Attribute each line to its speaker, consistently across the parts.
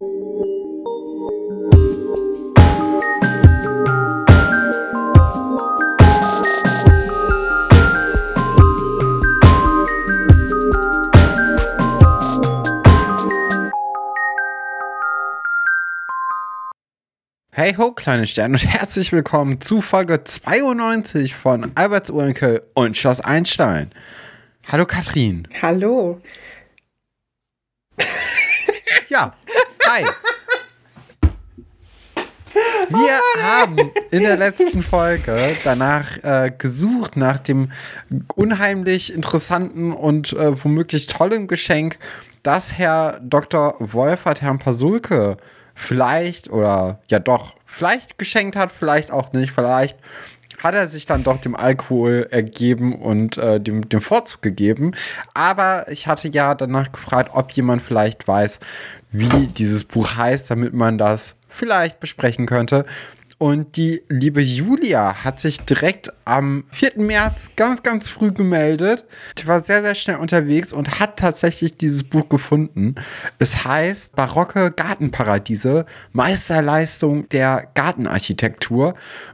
Speaker 1: Hey ho, kleine Sterne und herzlich willkommen zu Folge 92 von Alberts Urenkel und Schloss Einstein. Hallo Katrin.
Speaker 2: Hallo.
Speaker 1: Ja, hi. Wir oh haben in der letzten Folge danach äh, gesucht, nach dem unheimlich interessanten und äh, womöglich tollen Geschenk, das Herr Dr. Wolfert Herrn Pasulke vielleicht oder ja doch, vielleicht geschenkt hat, vielleicht auch nicht, vielleicht hat er sich dann doch dem Alkohol ergeben und äh, dem, dem Vorzug gegeben. Aber ich hatte ja danach gefragt, ob jemand vielleicht weiß, wie dieses Buch heißt, damit man das vielleicht besprechen könnte. Und die liebe Julia hat sich direkt am 4. März ganz, ganz früh gemeldet. Die war sehr, sehr schnell unterwegs und hat tatsächlich dieses Buch gefunden. Es heißt Barocke Gartenparadiese, Meisterleistung der Gartenarchitektur.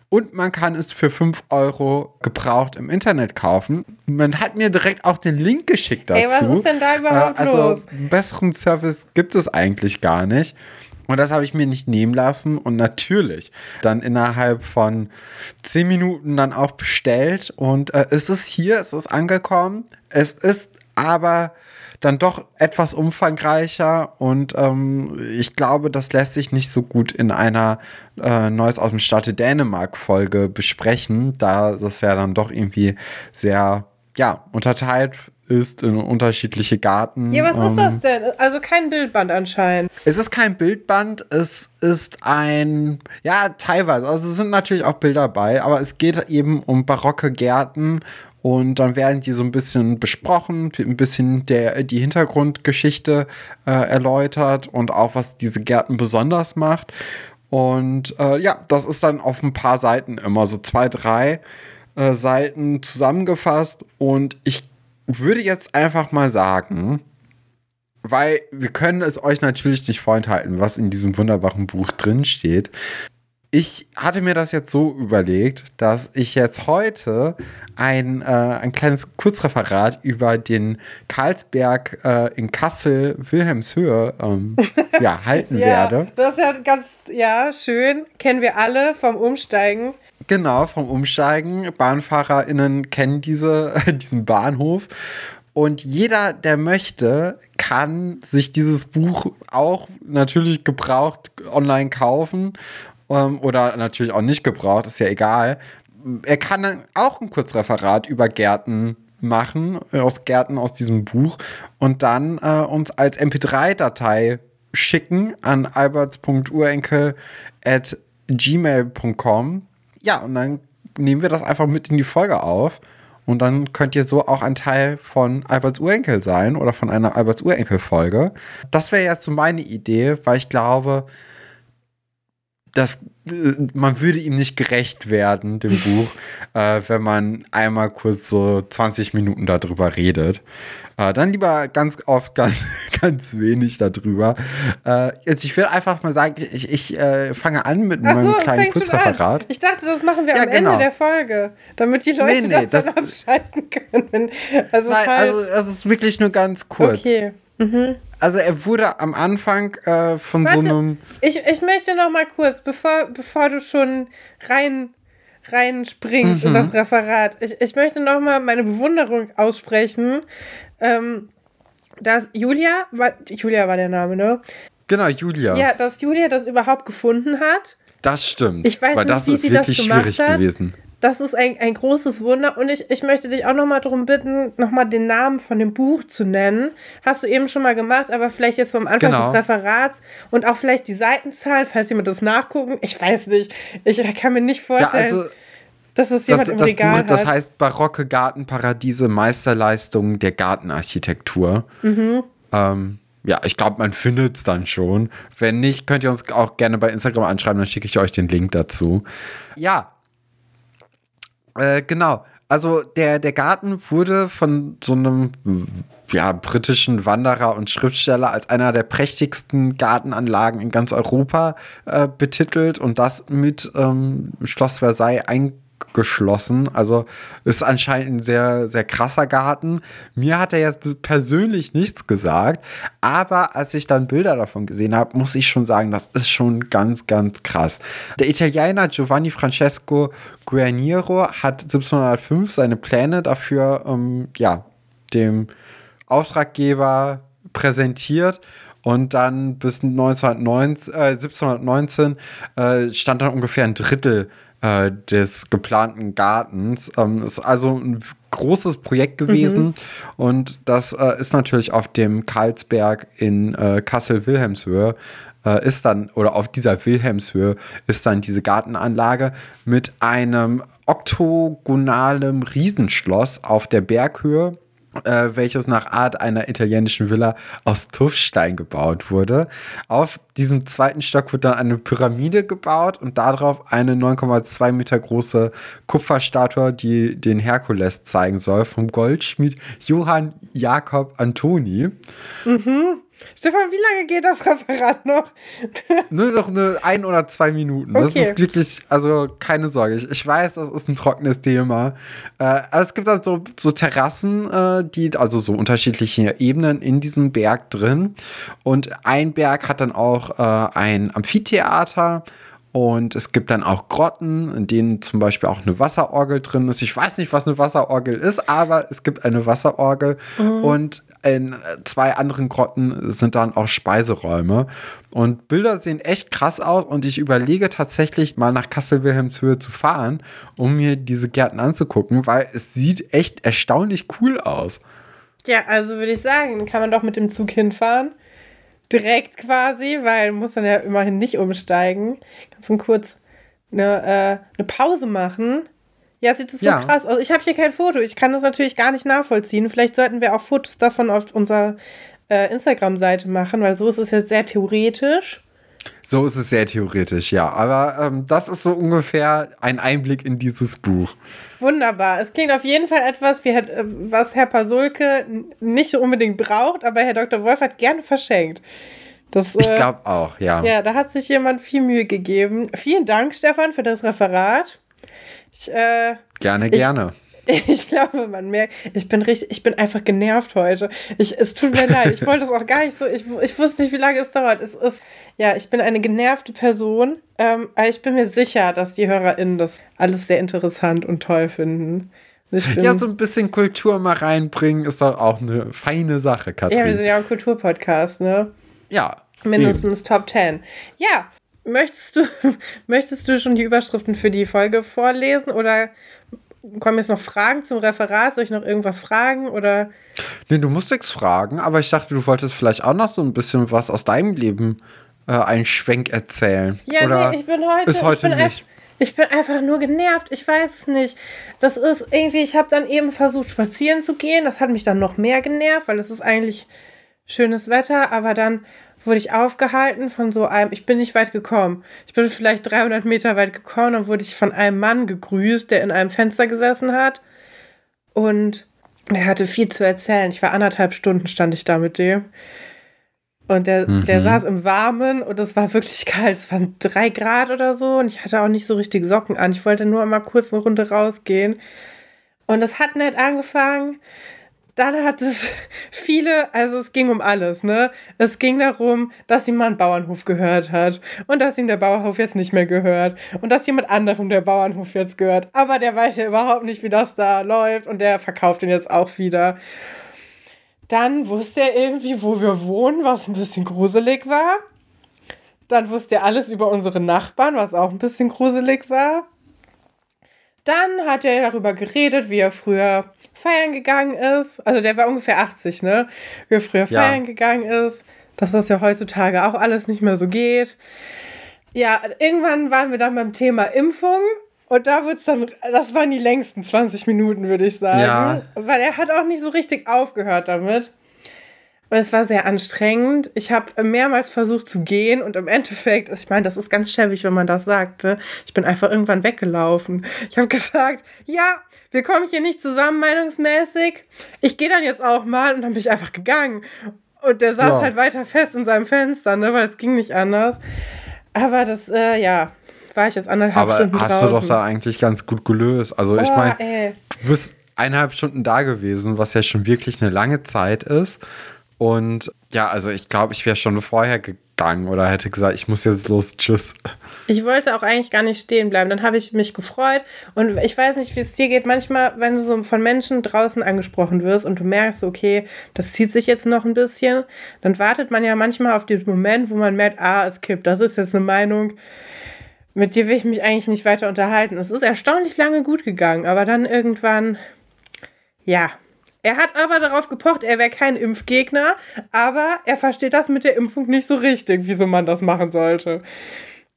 Speaker 1: Und man kann es für 5 Euro gebraucht im Internet kaufen. Man hat mir direkt auch den Link geschickt dazu. Ey,
Speaker 2: was ist denn da überhaupt äh, also, los?
Speaker 1: Besseren Service gibt es eigentlich gar nicht. Und das habe ich mir nicht nehmen lassen und natürlich dann innerhalb von zehn Minuten dann auch bestellt. Und äh, es ist hier, es ist angekommen. Es ist aber dann doch etwas umfangreicher und ähm, ich glaube, das lässt sich nicht so gut in einer äh, Neues aus dem Staate Dänemark Folge besprechen, da das ja dann doch irgendwie sehr ja, unterteilt ist in unterschiedliche Garten.
Speaker 2: Ja, was ähm, ist das ähm, denn? Also kein Bildband anscheinend.
Speaker 1: Es ist kein Bildband, es ist ein, ja, teilweise. Also es sind natürlich auch Bilder bei, aber es geht eben um barocke Gärten und dann werden die so ein bisschen besprochen, ein bisschen der, die Hintergrundgeschichte äh, erläutert und auch was diese Gärten besonders macht. Und äh, ja, das ist dann auf ein paar Seiten immer, so zwei, drei äh, Seiten zusammengefasst. Und ich würde jetzt einfach mal sagen, weil wir können es euch natürlich nicht vorenthalten, was in diesem wunderbaren Buch drin steht. Ich hatte mir das jetzt so überlegt, dass ich jetzt heute ein, äh, ein kleines Kurzreferat über den Karlsberg äh, in Kassel, Wilhelmshöhe, ähm, ja, halten ja, werde.
Speaker 2: Das ist ja ganz, ja, schön. Kennen wir alle vom Umsteigen.
Speaker 1: Genau, vom Umsteigen. BahnfahrerInnen kennen diese, diesen Bahnhof. Und jeder, der möchte, kann sich dieses Buch auch natürlich gebraucht online kaufen. Ähm, oder natürlich auch nicht gebraucht, ist ja egal. Er kann dann auch ein Kurzreferat über Gärten machen, aus Gärten aus diesem Buch und dann äh, uns als MP3-Datei schicken an alberts.urenkel.gmail.com ja, und dann nehmen wir das einfach mit in die Folge auf. Und dann könnt ihr so auch ein Teil von Alberts Urenkel sein oder von einer Alberts Urenkel-Folge. Das wäre jetzt so meine Idee, weil ich glaube, dass äh, man würde ihm nicht gerecht werden, dem Buch, äh, wenn man einmal kurz so 20 Minuten darüber redet. Äh, dann lieber ganz oft ganz, ganz wenig darüber. Äh, jetzt, ich will einfach mal sagen, ich, ich äh, fange an mit Ach meinem so, kleinen Kurzreferat.
Speaker 2: Ich dachte, das machen wir ja, am genau. Ende der Folge, damit die Leute nee, nee, das, das abschalten können.
Speaker 1: Also, nein, also es ist wirklich nur ganz kurz. Okay. Mhm. Also er wurde am Anfang äh, von Warte, so einem.
Speaker 2: Ich, ich möchte noch mal kurz, bevor, bevor du schon rein reinspringst mhm. in das Referat. Ich, ich möchte noch mal meine Bewunderung aussprechen ähm, dass Julia, war, Julia war der Name, ne?
Speaker 1: Genau, Julia.
Speaker 2: Ja, dass Julia das überhaupt gefunden hat.
Speaker 1: Das stimmt.
Speaker 2: Ich weiß nicht, wie sie das gemacht hat. Gewesen. Das ist ein, ein großes Wunder. Und ich, ich möchte dich auch nochmal darum bitten, nochmal den Namen von dem Buch zu nennen. Hast du eben schon mal gemacht, aber vielleicht jetzt vom Anfang genau. des Referats und auch vielleicht die Seitenzahl, falls jemand das nachgucken. Ich weiß nicht. Ich kann mir nicht vorstellen. Ja, also dass es jemand das, im
Speaker 1: das
Speaker 2: Regal Buch,
Speaker 1: hat. Das heißt barocke Gartenparadiese, Meisterleistung der Gartenarchitektur. Mhm. Ähm, ja, ich glaube, man findet es dann schon. Wenn nicht, könnt ihr uns auch gerne bei Instagram anschreiben, dann schicke ich euch den Link dazu. Ja, äh, genau. also der, der Garten wurde von so einem ja, britischen Wanderer und Schriftsteller als einer der prächtigsten Gartenanlagen in ganz Europa äh, betitelt und das mit ähm, Schloss Versailles eingeschlossen. Also ist anscheinend ein sehr, sehr krasser Garten. Mir hat er jetzt persönlich nichts gesagt, aber als ich dann Bilder davon gesehen habe, muss ich schon sagen, das ist schon ganz, ganz krass. Der Italiener Giovanni Francesco Guarniero hat 1705 seine Pläne dafür, ähm, ja, dem Auftraggeber präsentiert und dann bis 1919, äh, 1719 äh, stand dann ungefähr ein Drittel äh, des geplanten Gartens. Ähm, ist also ein großes Projekt gewesen mhm. und das äh, ist natürlich auf dem Karlsberg in äh, Kassel-Wilhelmshöhe äh, ist dann, oder auf dieser Wilhelmshöhe ist dann diese Gartenanlage mit einem oktogonalen Riesenschloss auf der Berghöhe äh, welches nach Art einer italienischen Villa aus Tuffstein gebaut wurde. Auf diesem zweiten Stock wird dann eine Pyramide gebaut und darauf eine 9,2 Meter große Kupferstatue, die den Herkules zeigen soll, vom Goldschmied Johann Jakob Antoni.
Speaker 2: Mhm. Stefan, wie lange geht das Referat noch?
Speaker 1: Nur noch eine ein oder zwei Minuten. Okay. Das ist wirklich, also keine Sorge. Ich, ich weiß, das ist ein trockenes Thema. Äh, aber es gibt dann so, so Terrassen, äh, die, also so unterschiedliche Ebenen in diesem Berg drin. Und ein Berg hat dann auch äh, ein Amphitheater. Und es gibt dann auch Grotten, in denen zum Beispiel auch eine Wasserorgel drin ist. Ich weiß nicht, was eine Wasserorgel ist, aber es gibt eine Wasserorgel. Mhm. Und in zwei anderen Grotten sind dann auch Speiseräume. Und Bilder sehen echt krass aus und ich überlege tatsächlich mal nach Kassel-Wilhelmshöhe zu fahren, um mir diese Gärten anzugucken, weil es sieht echt erstaunlich cool aus.
Speaker 2: Ja, also würde ich sagen, kann man doch mit dem Zug hinfahren. Direkt quasi, weil muss dann ja immerhin nicht umsteigen. Kannst du kurz eine, äh, eine Pause machen ja, sieht das ja. so krass aus. Ich habe hier kein Foto. Ich kann das natürlich gar nicht nachvollziehen. Vielleicht sollten wir auch Fotos davon auf unserer äh, Instagram-Seite machen, weil so ist es jetzt sehr theoretisch.
Speaker 1: So ist es sehr theoretisch, ja. Aber ähm, das ist so ungefähr ein Einblick in dieses Buch.
Speaker 2: Wunderbar. Es klingt auf jeden Fall etwas, wie, äh, was Herr Pasulke nicht so unbedingt braucht, aber Herr Dr. Wolf hat gerne verschenkt.
Speaker 1: Das, ich äh, glaube auch, ja.
Speaker 2: Ja, da hat sich jemand viel Mühe gegeben. Vielen Dank, Stefan, für das Referat.
Speaker 1: Ich, äh, gerne, gerne.
Speaker 2: Ich, ich glaube, man merkt, ich bin richtig, ich bin einfach genervt heute. Ich, es tut mir leid, ich wollte es auch gar nicht so, ich, ich wusste nicht, wie lange es dauert. Es ist, ja, ich bin eine genervte Person, ähm, aber ich bin mir sicher, dass die HörerInnen das alles sehr interessant und toll finden.
Speaker 1: ja, so ein bisschen Kultur mal reinbringen, ist doch auch eine feine Sache,
Speaker 2: Katrin. Ja, wir sind ja ein Kulturpodcast, ne?
Speaker 1: Ja.
Speaker 2: Mindestens eben. Top 10. Ja, Möchtest du, möchtest du schon die Überschriften für die Folge vorlesen oder kommen jetzt noch Fragen zum Referat? Soll ich noch irgendwas fragen oder?
Speaker 1: Nee, du musst nichts fragen, aber ich dachte, du wolltest vielleicht auch noch so ein bisschen was aus deinem Leben äh, einen Schwenk erzählen.
Speaker 2: Ja,
Speaker 1: oder
Speaker 2: nee, ich bin heute,
Speaker 1: ist heute
Speaker 2: ich bin nicht. Ich bin einfach nur genervt. Ich weiß es nicht. Das ist irgendwie, ich habe dann eben versucht, spazieren zu gehen. Das hat mich dann noch mehr genervt, weil es ist eigentlich schönes Wetter, aber dann wurde ich aufgehalten von so einem, ich bin nicht weit gekommen. Ich bin vielleicht 300 Meter weit gekommen und wurde ich von einem Mann gegrüßt, der in einem Fenster gesessen hat. Und der hatte viel zu erzählen. Ich war anderthalb Stunden, stand ich da mit dem. Und der, mhm. der saß im Warmen und es war wirklich kalt. Es waren drei Grad oder so und ich hatte auch nicht so richtig Socken an. Ich wollte nur mal kurz eine Runde rausgehen. Und es hat nett angefangen dann hat es viele, also es ging um alles, ne? Es ging darum, dass ihm mal ein Bauernhof gehört hat und dass ihm der Bauernhof jetzt nicht mehr gehört und dass jemand anderem der Bauernhof jetzt gehört. Aber der weiß ja überhaupt nicht, wie das da läuft und der verkauft ihn jetzt auch wieder. Dann wusste er irgendwie, wo wir wohnen, was ein bisschen gruselig war. Dann wusste er alles über unsere Nachbarn, was auch ein bisschen gruselig war. Dann hat er darüber geredet, wie er früher feiern gegangen ist. Also der war ungefähr 80, ne? Wie er früher ja. feiern gegangen ist. Dass das ja heutzutage auch alles nicht mehr so geht. Ja, irgendwann waren wir dann beim Thema Impfung. Und da wird's dann, das waren die längsten 20 Minuten, würde ich sagen. Ja. Weil er hat auch nicht so richtig aufgehört damit. Und es war sehr anstrengend. Ich habe mehrmals versucht zu gehen und im Endeffekt, ich meine, das ist ganz schäbig, wenn man das sagte. Ich bin einfach irgendwann weggelaufen. Ich habe gesagt, ja, wir kommen hier nicht zusammen meinungsmäßig. Ich gehe dann jetzt auch mal und dann bin ich einfach gegangen. Und der saß ja. halt weiter fest in seinem Fenster, ne, weil es ging nicht anders. Aber das, äh, ja, war ich jetzt anderthalb
Speaker 1: Aber Stunden hast draußen. du doch da eigentlich ganz gut gelöst. Also oh, ich meine, du bist eineinhalb Stunden da gewesen, was ja schon wirklich eine lange Zeit ist. Und ja, also ich glaube, ich wäre schon vorher gegangen oder hätte gesagt, ich muss jetzt los, tschüss.
Speaker 2: Ich wollte auch eigentlich gar nicht stehen bleiben. Dann habe ich mich gefreut. Und ich weiß nicht, wie es dir geht. Manchmal, wenn du so von Menschen draußen angesprochen wirst und du merkst, okay, das zieht sich jetzt noch ein bisschen, dann wartet man ja manchmal auf den Moment, wo man merkt, ah, es kippt. Das ist jetzt eine Meinung, mit dir will ich mich eigentlich nicht weiter unterhalten. Es ist erstaunlich lange gut gegangen, aber dann irgendwann, ja, er hat aber darauf gepocht, er wäre kein Impfgegner, aber er versteht das mit der Impfung nicht so richtig, wieso man das machen sollte.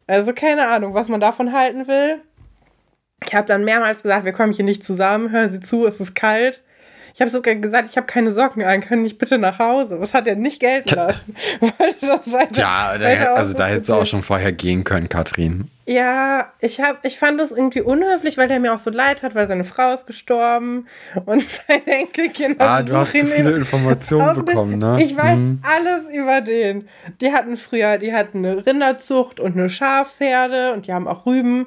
Speaker 2: Also keine Ahnung, was man davon halten will. Ich habe dann mehrmals gesagt, wir kommen hier nicht zusammen, hören Sie zu, es ist kalt. Ich habe sogar gesagt, ich habe keine Socken an, können nicht bitte nach Hause. Was hat er nicht gelten lassen? Wollte
Speaker 1: das weiter. Ja, weiter also da hättest du auch schon vorher gehen können, Katrin.
Speaker 2: Ja, ich, hab, ich fand das irgendwie unhöflich, weil der mir auch so leid hat, weil seine Frau ist gestorben und sein Enkelkind
Speaker 1: Ah, du hast so viele Informationen bekommen, ne?
Speaker 2: Ich weiß mhm. alles über den. Die hatten früher, die hatten eine Rinderzucht und eine Schafsherde und die haben auch Rüben,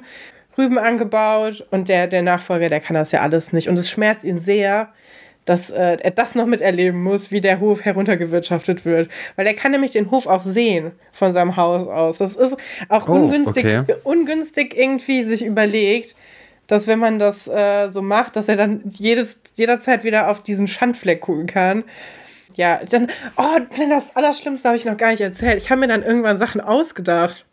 Speaker 2: Rüben angebaut und der, der Nachfolger, der kann das ja alles nicht und es schmerzt ihn sehr, dass äh, er das noch miterleben muss, wie der Hof heruntergewirtschaftet wird. Weil er kann nämlich den Hof auch sehen von seinem Haus aus. Das ist auch oh, ungünstig, okay. ungünstig irgendwie sich überlegt, dass wenn man das äh, so macht, dass er dann jedes, jederzeit wieder auf diesen Schandfleck gucken kann. Ja, dann, oh, das Allerschlimmste habe ich noch gar nicht erzählt. Ich habe mir dann irgendwann Sachen ausgedacht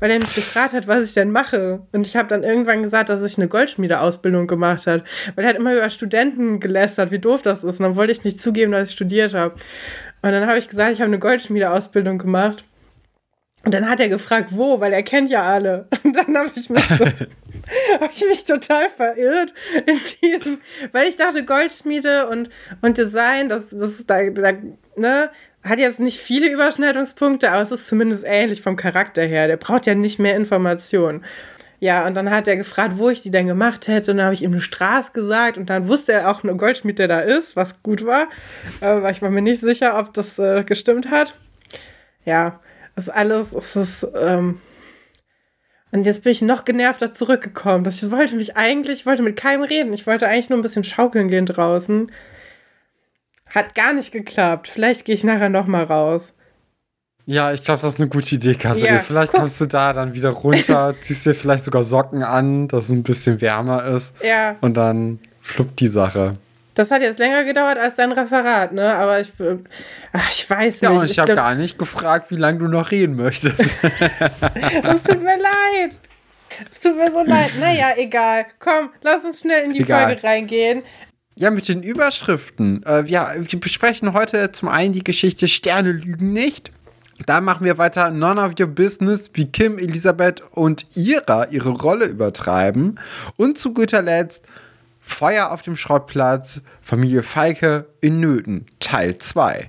Speaker 2: weil er mich gefragt hat, was ich denn mache. Und ich habe dann irgendwann gesagt, dass ich eine Goldschmiedeausbildung gemacht habe. Weil er hat immer über Studenten gelästert, wie doof das ist. Und dann wollte ich nicht zugeben, dass ich studiert habe. Und dann habe ich gesagt, ich habe eine Goldschmiedeausbildung gemacht. Und dann hat er gefragt, wo, weil er kennt ja alle. Und dann habe ich mich so, habe ich mich total verirrt in diesem, weil ich dachte, Goldschmiede und, und Design, das, das da, da, ne, hat jetzt nicht viele Überschneidungspunkte, aber es ist zumindest ähnlich vom Charakter her. Der braucht ja nicht mehr Informationen. Ja, und dann hat er gefragt, wo ich die denn gemacht hätte. Und dann habe ich ihm eine Straße gesagt. Und dann wusste er auch eine Goldschmied, der da ist, was gut war. Aber ich war mir nicht sicher, ob das äh, gestimmt hat. Ja, ist alles, es ist, ähm und jetzt bin ich noch genervter zurückgekommen. ich wollte mich eigentlich, ich wollte mit keinem reden. Ich wollte eigentlich nur ein bisschen schaukeln gehen draußen. Hat gar nicht geklappt. Vielleicht gehe ich nachher noch mal raus.
Speaker 1: Ja, ich glaube, das ist eine gute Idee, Katrin. Ja, vielleicht guck. kommst du da dann wieder runter, ziehst dir vielleicht sogar Socken an, dass es ein bisschen wärmer ist.
Speaker 2: Ja.
Speaker 1: Und dann fluppt die Sache.
Speaker 2: Das hat jetzt länger gedauert als dein Referat, ne? Aber ich, ach, ich weiß nicht. Ja,
Speaker 1: und ich, ich habe gar nicht gefragt, wie lange du noch reden möchtest.
Speaker 2: das tut mir leid. Es tut mir so leid. Naja, egal. Komm, lass uns schnell in die egal. Folge reingehen.
Speaker 1: Ja, mit den Überschriften. Äh, ja, wir besprechen heute zum einen die Geschichte Sterne lügen nicht. Da machen wir weiter None of Your Business, wie Kim, Elisabeth und Ira ihre Rolle übertreiben. Und zu guter Letzt Feuer auf dem Schrottplatz, Familie Feike in Nöten, Teil 2.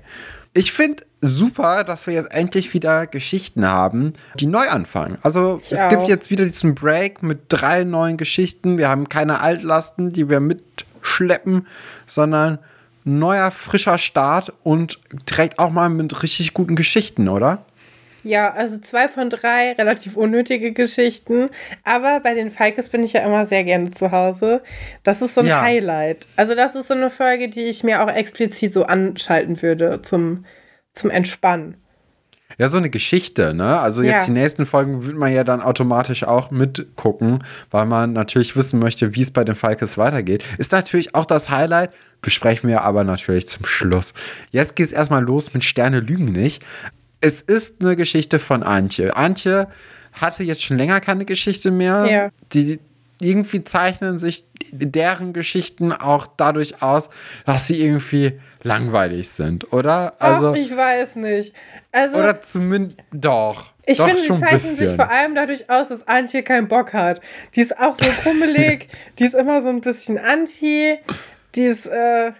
Speaker 1: Ich finde super, dass wir jetzt endlich wieder Geschichten haben, die neu anfangen. Also ich es auch. gibt jetzt wieder diesen Break mit drei neuen Geschichten. Wir haben keine Altlasten, die wir mit schleppen, sondern neuer, frischer Start und direkt auch mal mit richtig guten Geschichten, oder?
Speaker 2: Ja, also zwei von drei relativ unnötige Geschichten. Aber bei den Falkes bin ich ja immer sehr gerne zu Hause. Das ist so ein ja. Highlight. Also, das ist so eine Folge, die ich mir auch explizit so anschalten würde zum, zum Entspannen.
Speaker 1: Ja, so eine Geschichte, ne? Also jetzt ja. die nächsten Folgen wird man ja dann automatisch auch mitgucken, weil man natürlich wissen möchte, wie es bei den Falkes weitergeht. Ist natürlich auch das Highlight, besprechen wir aber natürlich zum Schluss. Jetzt geht es erstmal los mit Sterne lügen nicht. Es ist eine Geschichte von Antje. Antje hatte jetzt schon länger keine Geschichte mehr. Ja. Die, irgendwie zeichnen sich deren Geschichten auch dadurch aus, dass sie irgendwie langweilig sind, oder?
Speaker 2: Also, Ach, ich weiß nicht. Also,
Speaker 1: oder zumindest doch.
Speaker 2: Ich
Speaker 1: doch
Speaker 2: finde, sie zeichnen sich vor allem dadurch aus, dass Antje keinen Bock hat. Die ist auch so kummelig, die ist immer so ein bisschen anti, die ist, äh,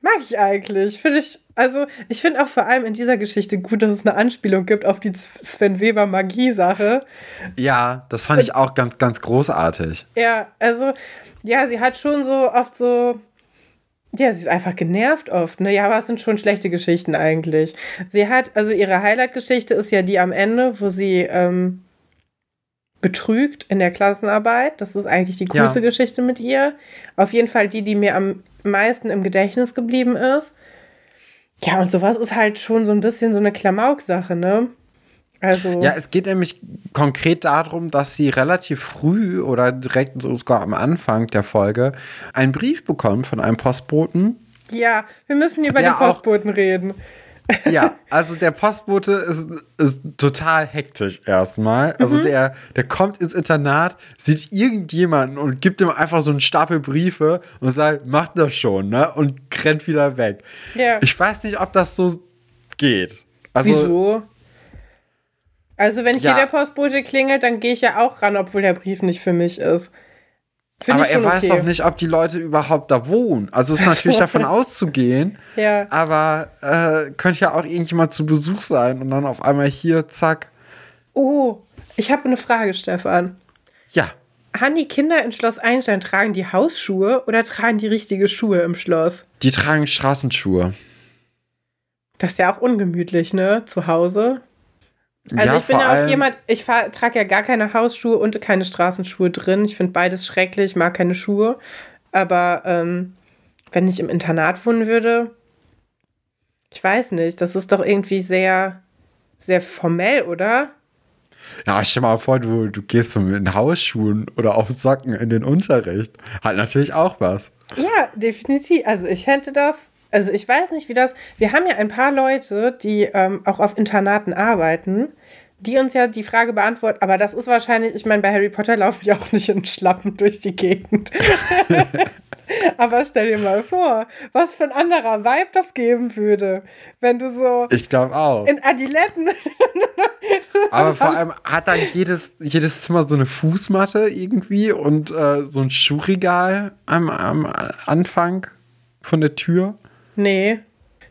Speaker 2: Mag ich eigentlich. Finde ich, also ich finde auch vor allem in dieser Geschichte gut, dass es eine Anspielung gibt auf die Sven Weber Magie-Sache.
Speaker 1: Ja, das fand ich auch ganz, ganz großartig.
Speaker 2: Ja, also, ja, sie hat schon so oft so. Ja, sie ist einfach genervt oft, ne? Ja, aber es sind schon schlechte Geschichten eigentlich. Sie hat, also ihre Highlight-Geschichte ist ja die am Ende, wo sie ähm, betrügt in der Klassenarbeit. Das ist eigentlich die große ja. Geschichte mit ihr. Auf jeden Fall die, die mir am meisten im Gedächtnis geblieben ist. Ja, und sowas ist halt schon so ein bisschen so eine Klamauk-Sache, ne?
Speaker 1: Also. Ja, es geht nämlich konkret darum, dass sie relativ früh oder direkt sogar am Anfang der Folge einen Brief bekommt von einem Postboten.
Speaker 2: Ja, wir müssen über den Postboten reden.
Speaker 1: Ja, also der Postbote ist, ist total hektisch erstmal. Also mhm. der, der kommt ins Internat, sieht irgendjemanden und gibt ihm einfach so einen Stapel Briefe und sagt, mach das schon, ne? Und rennt wieder weg. Ja. Ich weiß nicht, ob das so geht.
Speaker 2: Also, Wieso? Also wenn ja. hier der Postbote klingelt, dann gehe ich ja auch ran, obwohl der Brief nicht für mich ist.
Speaker 1: Find aber er weiß okay. doch nicht, ob die Leute überhaupt da wohnen. Also ist natürlich davon auszugehen. Ja. Aber äh, könnte ja auch irgendjemand zu Besuch sein und dann auf einmal hier, zack.
Speaker 2: Oh, ich habe eine Frage, Stefan.
Speaker 1: Ja.
Speaker 2: Haben die Kinder in Schloss Einstein, tragen die Hausschuhe oder tragen die richtige Schuhe im Schloss?
Speaker 1: Die tragen Straßenschuhe.
Speaker 2: Das ist ja auch ungemütlich, ne? Zu Hause. Also ja, ich bin ja auch jemand, ich trage ja gar keine Hausschuhe und keine Straßenschuhe drin. Ich finde beides schrecklich, mag keine Schuhe. Aber ähm, wenn ich im Internat wohnen würde, ich weiß nicht, das ist doch irgendwie sehr, sehr formell, oder?
Speaker 1: Ja, stell mal vor, du, du gehst so mit Hausschuhen oder auf Socken in den Unterricht. Hat natürlich auch was.
Speaker 2: Ja, definitiv. Also ich hätte das also ich weiß nicht, wie das. Wir haben ja ein paar Leute, die ähm, auch auf Internaten arbeiten, die uns ja die Frage beantworten, aber das ist wahrscheinlich, ich meine, bei Harry Potter laufe ich auch nicht in Schlappen durch die Gegend. aber stell dir mal vor, was für ein anderer Vibe das geben würde, wenn du so.
Speaker 1: Ich glaube auch.
Speaker 2: In Adiletten.
Speaker 1: aber vor allem hat dann jedes, jedes Zimmer so eine Fußmatte irgendwie und äh, so ein Schuhregal am, am Anfang von der Tür.
Speaker 2: Nee.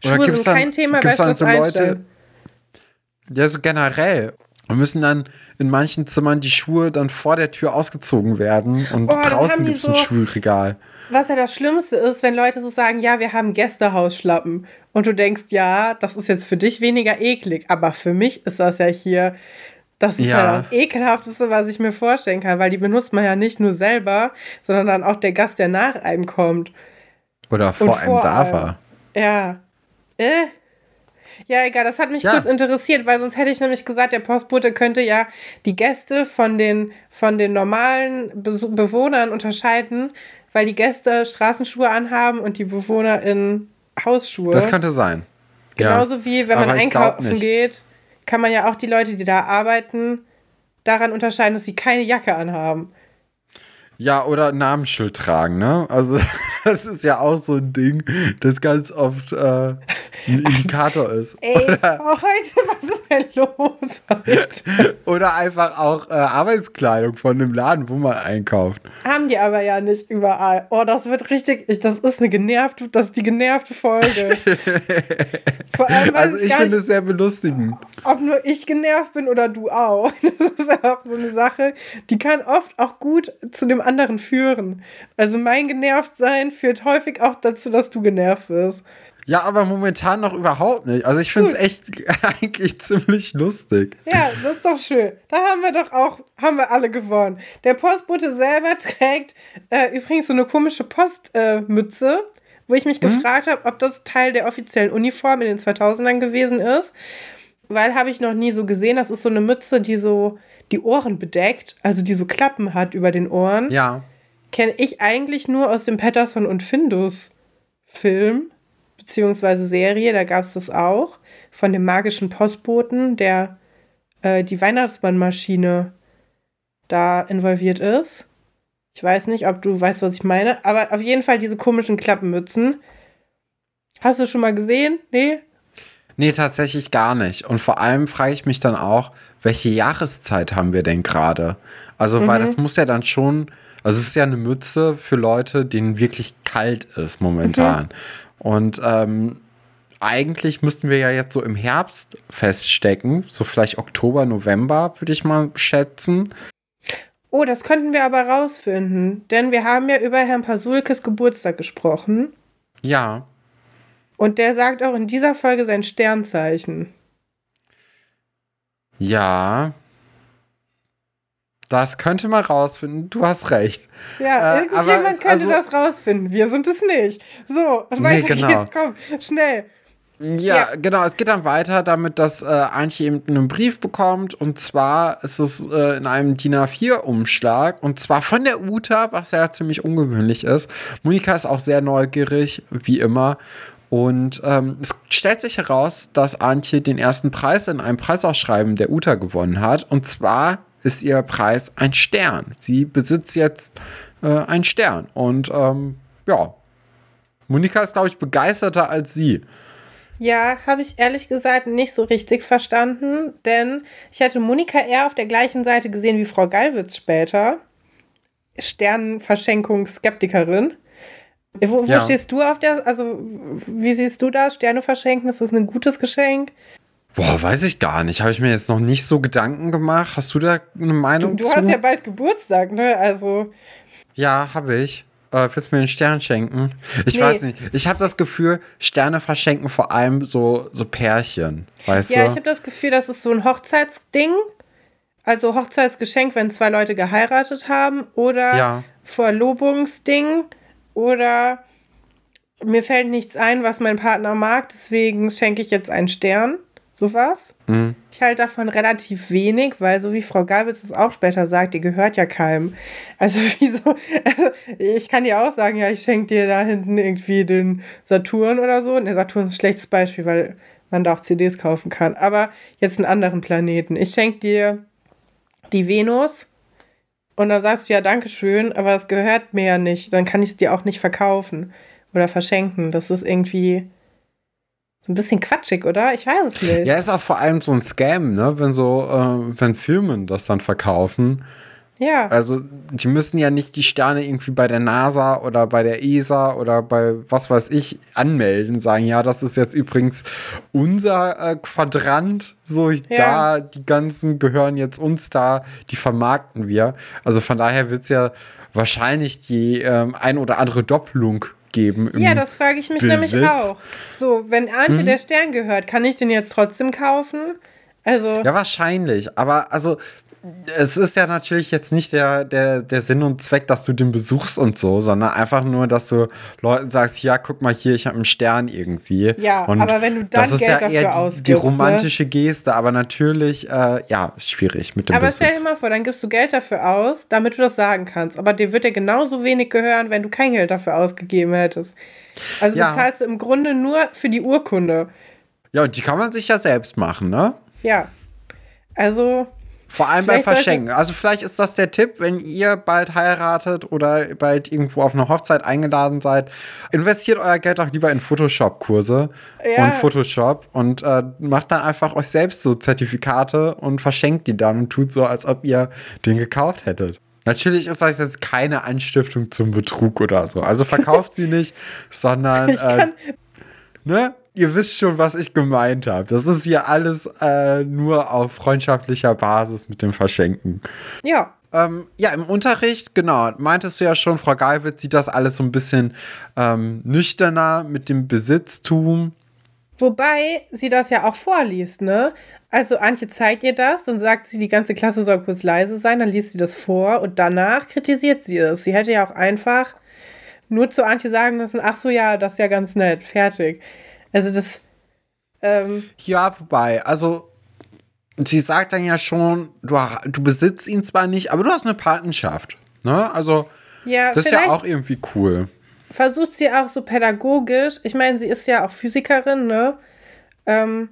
Speaker 2: Schuhe sind dann, kein Thema bei dann so Leute,
Speaker 1: Ja, so generell. Und müssen dann in manchen Zimmern die Schuhe dann vor der Tür ausgezogen werden und oh, draußen gibt es so, ein Schuhregal.
Speaker 2: Was ja das Schlimmste ist, wenn Leute so sagen, ja, wir haben Gästehausschlappen. Und du denkst, ja, das ist jetzt für dich weniger eklig. Aber für mich ist das ja hier, das ist ja, ja das Ekelhafteste, was ich mir vorstellen kann. Weil die benutzt man ja nicht nur selber, sondern dann auch der Gast, der nach einem kommt.
Speaker 1: Oder vor, einem da war.
Speaker 2: Ja. Äh. Ja, egal, das hat mich ja. kurz interessiert, weil sonst hätte ich nämlich gesagt, der Postbote könnte ja die Gäste von den, von den normalen Be Bewohnern unterscheiden, weil die Gäste Straßenschuhe anhaben und die Bewohner in Hausschuhe.
Speaker 1: Das könnte sein.
Speaker 2: Genauso ja. wie wenn man einkaufen geht, kann man ja auch die Leute, die da arbeiten, daran unterscheiden, dass sie keine Jacke anhaben.
Speaker 1: Ja, oder Namensschild tragen, ne? Also, das ist ja auch so ein Ding, das ganz oft äh, ein Indikator ist.
Speaker 2: Ey, oder, oh, heute, was ist denn los? Heute?
Speaker 1: oder einfach auch äh, Arbeitskleidung von dem Laden, wo man einkauft.
Speaker 2: Haben die aber ja nicht überall. Oh, das wird richtig, ich, das ist eine genervte, das ist die genervte Folge.
Speaker 1: Vor allem, also, ich, ich finde es sehr belustigend.
Speaker 2: Ob nur ich genervt bin oder du auch. Das ist auch so eine Sache, die kann oft auch gut zu dem anderen führen. Also mein Genervtsein führt häufig auch dazu, dass du genervt wirst.
Speaker 1: Ja, aber momentan noch überhaupt nicht. Also ich finde es echt eigentlich ziemlich lustig.
Speaker 2: Ja, das ist doch schön. Da haben wir doch auch, haben wir alle gewonnen. Der Postbote selber trägt äh, übrigens so eine komische Postmütze, äh, wo ich mich mhm. gefragt habe, ob das Teil der offiziellen Uniform in den 2000ern gewesen ist. Weil habe ich noch nie so gesehen. Das ist so eine Mütze, die so die Ohren bedeckt, also die so Klappen hat über den Ohren.
Speaker 1: Ja.
Speaker 2: Kenne ich eigentlich nur aus dem Patterson und Findus Film beziehungsweise Serie. Da gab es das auch von dem magischen Postboten, der äh, die Weihnachtsmannmaschine da involviert ist. Ich weiß nicht, ob du weißt, was ich meine, aber auf jeden Fall diese komischen Klappenmützen. Hast du schon mal gesehen? Nee?
Speaker 1: Nee, tatsächlich gar nicht. Und vor allem frage ich mich dann auch, welche Jahreszeit haben wir denn gerade? Also, mhm. weil das muss ja dann schon, also es ist ja eine Mütze für Leute, denen wirklich kalt ist momentan. Mhm. Und ähm, eigentlich müssten wir ja jetzt so im Herbst feststecken, so vielleicht Oktober, November, würde ich mal schätzen.
Speaker 2: Oh, das könnten wir aber rausfinden, denn wir haben ja über Herrn Pasulkes Geburtstag gesprochen.
Speaker 1: Ja.
Speaker 2: Und der sagt auch in dieser Folge sein Sternzeichen.
Speaker 1: Ja. Das könnte man rausfinden. Du hast recht.
Speaker 2: Ja, äh, irgendjemand könnte also, das rausfinden. Wir sind es nicht. So, weiter nee, genau. geht's. Komm, schnell.
Speaker 1: Ja, ja, genau. Es geht dann weiter damit, dass äh, Antje eben einen Brief bekommt. Und zwar ist es äh, in einem DIN A4-Umschlag. Und zwar von der Uta, was ja ziemlich ungewöhnlich ist. Monika ist auch sehr neugierig, wie immer. Und ähm, es stellt sich heraus, dass Antje den ersten Preis in einem Preisausschreiben der Uta gewonnen hat. Und zwar ist ihr Preis ein Stern. Sie besitzt jetzt äh, einen Stern. Und ähm, ja, Monika ist, glaube ich, begeisterter als sie.
Speaker 2: Ja, habe ich ehrlich gesagt nicht so richtig verstanden, denn ich hatte Monika eher auf der gleichen Seite gesehen wie Frau Gallwitz später. Sternenverschenkungsskeptikerin. Wo, wo ja. stehst du auf der, also wie siehst du das? Sterne verschenken, ist das ein gutes Geschenk?
Speaker 1: Boah, weiß ich gar nicht. Habe ich mir jetzt noch nicht so Gedanken gemacht. Hast du da eine Meinung
Speaker 2: du, du zu? Du hast ja bald Geburtstag, ne? Also.
Speaker 1: Ja, habe ich. Äh, willst du mir einen Stern schenken? Ich nee. weiß nicht. Ich habe das Gefühl, Sterne verschenken vor allem so, so Pärchen. Weißt
Speaker 2: ja,
Speaker 1: du?
Speaker 2: ich habe das Gefühl, das ist so ein Hochzeitsding. Also Hochzeitsgeschenk, wenn zwei Leute geheiratet haben. Oder ja. Verlobungsding. Oder mir fällt nichts ein, was mein Partner mag. Deswegen schenke ich jetzt einen Stern sowas. Mhm. Ich halte davon relativ wenig, weil so wie Frau Galwitz es auch später sagt, die gehört ja keinem. Also wieso, also ich kann dir auch sagen, ja, ich schenke dir da hinten irgendwie den Saturn oder so. Der Saturn ist ein schlechtes Beispiel, weil man da auch CDs kaufen kann. Aber jetzt einen anderen Planeten. Ich schenke dir die Venus und dann sagst du ja, Dankeschön, aber es gehört mir ja nicht. Dann kann ich es dir auch nicht verkaufen oder verschenken. Das ist irgendwie so ein bisschen quatschig, oder? Ich weiß es nicht.
Speaker 1: Ja, ist auch vor allem so ein Scam, ne? Wenn so, äh, wenn Firmen das dann verkaufen.
Speaker 2: Ja.
Speaker 1: Also, die müssen ja nicht die Sterne irgendwie bei der NASA oder bei der ESA oder bei was weiß ich anmelden, sagen, ja, das ist jetzt übrigens unser äh, Quadrant, so ja. da, die ganzen gehören jetzt uns da, die vermarkten wir. Also von daher wird es ja wahrscheinlich die ähm, ein oder andere Doppelung geben.
Speaker 2: ja, das frage ich mich Besitz. nämlich auch. So, wenn Antje hm? der Stern gehört, kann ich den jetzt trotzdem kaufen? Also.
Speaker 1: Ja, wahrscheinlich. Aber also, es ist ja natürlich jetzt nicht der, der, der Sinn und Zweck, dass du den besuchst und so, sondern einfach nur, dass du Leuten sagst, ja, guck mal hier, ich habe einen Stern irgendwie.
Speaker 2: Ja, und aber wenn du dann Geld ja dafür ausgibst.
Speaker 1: Die, die romantische ne? Geste, aber natürlich, äh, ja, ist schwierig mit dem
Speaker 2: Aber
Speaker 1: Besitz.
Speaker 2: stell dir mal vor, dann gibst du Geld dafür aus, damit du das sagen kannst. Aber dir wird ja genauso wenig gehören, wenn du kein Geld dafür ausgegeben hättest. Also ja. bezahlst du im Grunde nur für die Urkunde.
Speaker 1: Ja, und die kann man sich ja selbst machen, ne?
Speaker 2: Ja. Also,
Speaker 1: vor allem beim Verschenken. Also vielleicht ist das der Tipp, wenn ihr bald heiratet oder bald irgendwo auf eine Hochzeit eingeladen seid. Investiert euer Geld auch lieber in Photoshop-Kurse ja. und Photoshop und äh, macht dann einfach euch selbst so Zertifikate und verschenkt die dann und tut so, als ob ihr den gekauft hättet. Natürlich ist das jetzt keine Anstiftung zum Betrug oder so. Also verkauft sie nicht, sondern äh, ne? Ihr wisst schon, was ich gemeint habe. Das ist hier alles äh, nur auf freundschaftlicher Basis mit dem Verschenken.
Speaker 2: Ja.
Speaker 1: Ähm, ja, im Unterricht, genau, meintest du ja schon, Frau Galwitz sieht das alles so ein bisschen ähm, nüchterner mit dem Besitztum.
Speaker 2: Wobei sie das ja auch vorliest, ne? Also Antje zeigt ihr das, dann sagt sie, die ganze Klasse soll kurz leise sein, dann liest sie das vor und danach kritisiert sie es. Sie hätte ja auch einfach nur zu Antje sagen müssen, ach so, ja, das ist ja ganz nett, fertig. Also das. Ähm
Speaker 1: ja, wobei, also sie sagt dann ja schon, du, du besitzt ihn zwar nicht, aber du hast eine Patenschaft. Ne? Also, ja, das ist ja auch irgendwie cool.
Speaker 2: Versucht sie auch so pädagogisch. Ich meine, sie ist ja auch Physikerin, ne? Ähm,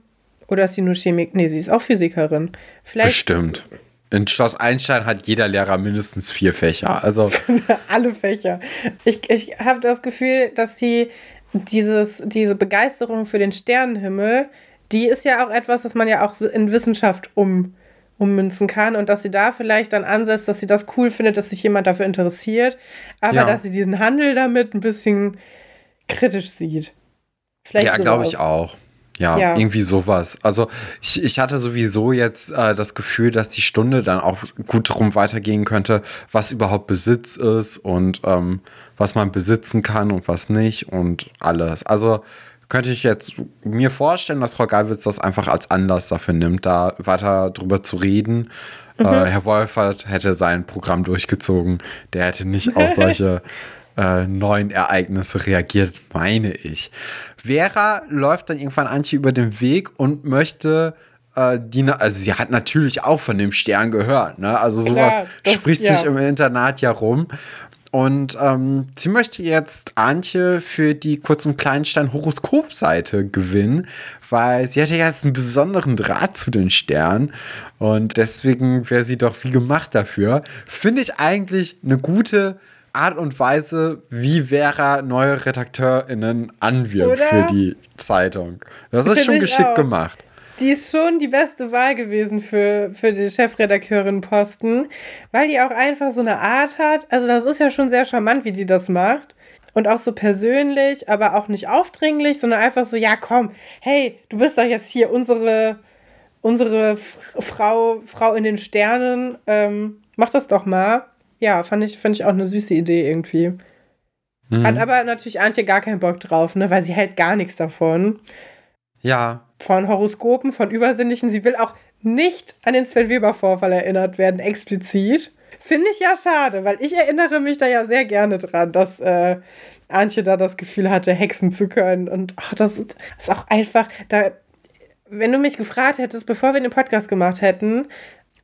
Speaker 2: oder ist sie nur Chemik? Nee, sie ist auch Physikerin.
Speaker 1: Vielleicht Bestimmt. In Schloss Einstein hat jeder Lehrer mindestens vier Fächer. Also
Speaker 2: alle Fächer. Ich, ich habe das Gefühl, dass sie dieses, diese Begeisterung für den Sternenhimmel, die ist ja auch etwas, was man ja auch in Wissenschaft um, ummünzen kann und dass sie da vielleicht dann ansetzt, dass sie das cool findet, dass sich jemand dafür interessiert, aber ja. dass sie diesen Handel damit ein bisschen kritisch sieht.
Speaker 1: Vielleicht ja, glaube ich auch. Ja, ja, irgendwie sowas. Also ich, ich hatte sowieso jetzt äh, das Gefühl, dass die Stunde dann auch gut drum weitergehen könnte, was überhaupt Besitz ist und ähm, was man besitzen kann und was nicht und alles. Also könnte ich jetzt mir vorstellen, dass Frau Galwitz das einfach als Anlass dafür nimmt, da weiter drüber zu reden. Mhm. Äh, Herr Wolfert hätte sein Programm durchgezogen. Der hätte nicht auf solche äh, neuen Ereignisse reagiert, meine ich. Vera läuft dann irgendwann Antje über den Weg und möchte äh, die, also sie hat natürlich auch von dem Stern gehört, ne? Also sowas Klar, das, spricht ja. sich im Internat ja rum. Und ähm, sie möchte jetzt Antje für die Kurz- und Kleinstein-Horoskop-Seite gewinnen, weil sie hätte jetzt einen besonderen Draht zu den Sternen. Und deswegen wäre sie doch wie gemacht dafür. Finde ich eigentlich eine gute Art und Weise, wie Vera neue RedakteurInnen anwirbt Oder? für die Zeitung. Das ist schon geschickt auch. gemacht.
Speaker 2: Die ist schon die beste Wahl gewesen für, für die Chefredakteurin-Posten, weil die auch einfach so eine Art hat. Also, das ist ja schon sehr charmant, wie die das macht. Und auch so persönlich, aber auch nicht aufdringlich, sondern einfach so: Ja, komm, hey, du bist doch jetzt hier unsere, unsere Frau, Frau in den Sternen. Ähm, mach das doch mal. Ja, fand ich, fand ich auch eine süße Idee irgendwie. Mhm. Hat aber natürlich Antje gar keinen Bock drauf, ne, weil sie hält gar nichts davon.
Speaker 1: Ja,
Speaker 2: von Horoskopen, von Übersinnlichen. Sie will auch nicht an den Sven Weber-Vorfall erinnert werden, explizit. Finde ich ja schade, weil ich erinnere mich da ja sehr gerne dran, dass äh, Antje da das Gefühl hatte, hexen zu können. Und ach, das, ist, das ist auch einfach, da, wenn du mich gefragt hättest, bevor wir den Podcast gemacht hätten,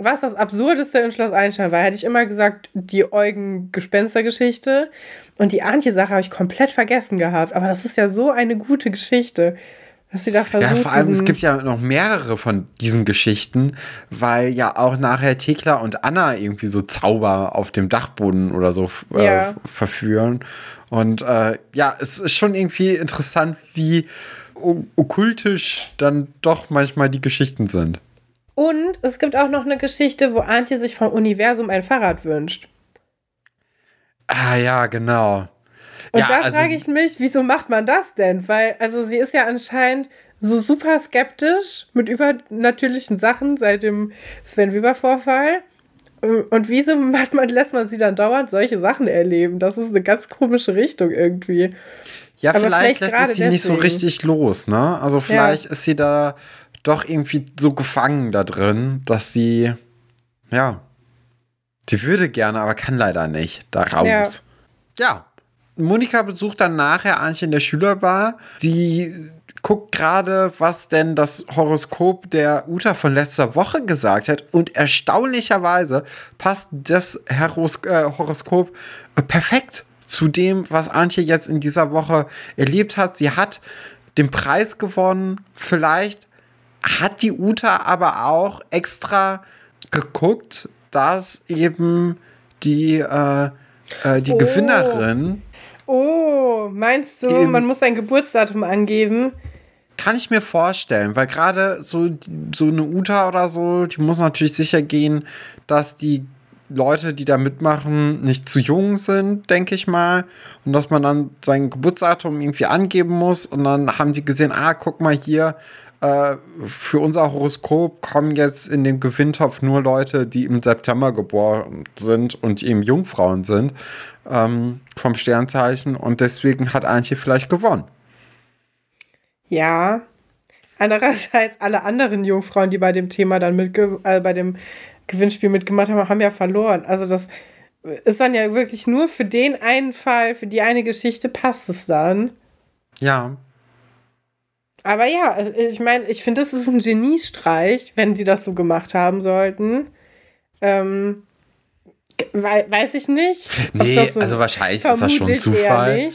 Speaker 2: was das Absurdeste in Schloss Einstein war, hätte ich immer gesagt, die Eugen-Gespenster-Geschichte. Und die Antje-Sache habe ich komplett vergessen gehabt. Aber das ist ja so eine gute Geschichte. Dass sie da versucht,
Speaker 1: ja, vor allem, es gibt ja noch mehrere von diesen Geschichten, weil ja auch nachher Thekla und Anna irgendwie so Zauber auf dem Dachboden oder so äh, ja. verführen. Und äh, ja, es ist schon irgendwie interessant, wie okkultisch dann doch manchmal die Geschichten sind.
Speaker 2: Und es gibt auch noch eine Geschichte, wo Antje sich vom Universum ein Fahrrad wünscht.
Speaker 1: Ah ja, genau.
Speaker 2: Und ja, da also, frage ich mich, wieso macht man das denn? Weil, also sie ist ja anscheinend so super skeptisch mit übernatürlichen Sachen seit dem Sven Weber-Vorfall. Und wieso macht man, lässt man sie dann dauernd solche Sachen erleben? Das ist eine ganz komische Richtung irgendwie.
Speaker 1: Ja, vielleicht, vielleicht lässt es sie deswegen. nicht so richtig los, ne? Also vielleicht ja. ist sie da doch irgendwie so gefangen da drin, dass sie, ja, sie würde gerne, aber kann leider nicht da raus. Ja. ja. Monika besucht dann nachher Anche in der Schülerbar. Sie guckt gerade, was denn das Horoskop der Uta von letzter Woche gesagt hat. Und erstaunlicherweise passt das Heros äh, Horoskop äh, perfekt zu dem, was Antje jetzt in dieser Woche erlebt hat. Sie hat den Preis gewonnen. Vielleicht hat die Uta aber auch extra geguckt, dass eben die, äh, äh die oh. Gewinnerin
Speaker 2: Oh, meinst du, man muss ein Geburtsdatum angeben?
Speaker 1: Kann ich mir vorstellen, weil gerade so, so eine Uta oder so, die muss natürlich sicher gehen, dass die Leute, die da mitmachen, nicht zu jung sind, denke ich mal. Und dass man dann sein Geburtsdatum irgendwie angeben muss. Und dann haben sie gesehen, ah, guck mal hier, äh, für unser Horoskop kommen jetzt in den Gewinntopf nur Leute, die im September geboren sind und eben Jungfrauen sind ähm, vom Sternzeichen und deswegen hat Antje vielleicht gewonnen.
Speaker 2: Ja. Andererseits alle anderen Jungfrauen, die bei dem Thema dann mit äh, bei dem Gewinnspiel mitgemacht haben, haben ja verloren. Also das ist dann ja wirklich nur für den einen Fall, für die eine Geschichte passt es dann.
Speaker 1: Ja.
Speaker 2: Aber ja, ich meine, ich finde, das ist ein Geniestreich, wenn die das so gemacht haben sollten. Ähm, We weiß ich nicht.
Speaker 1: Nee, so also wahrscheinlich ist das schon Zufall.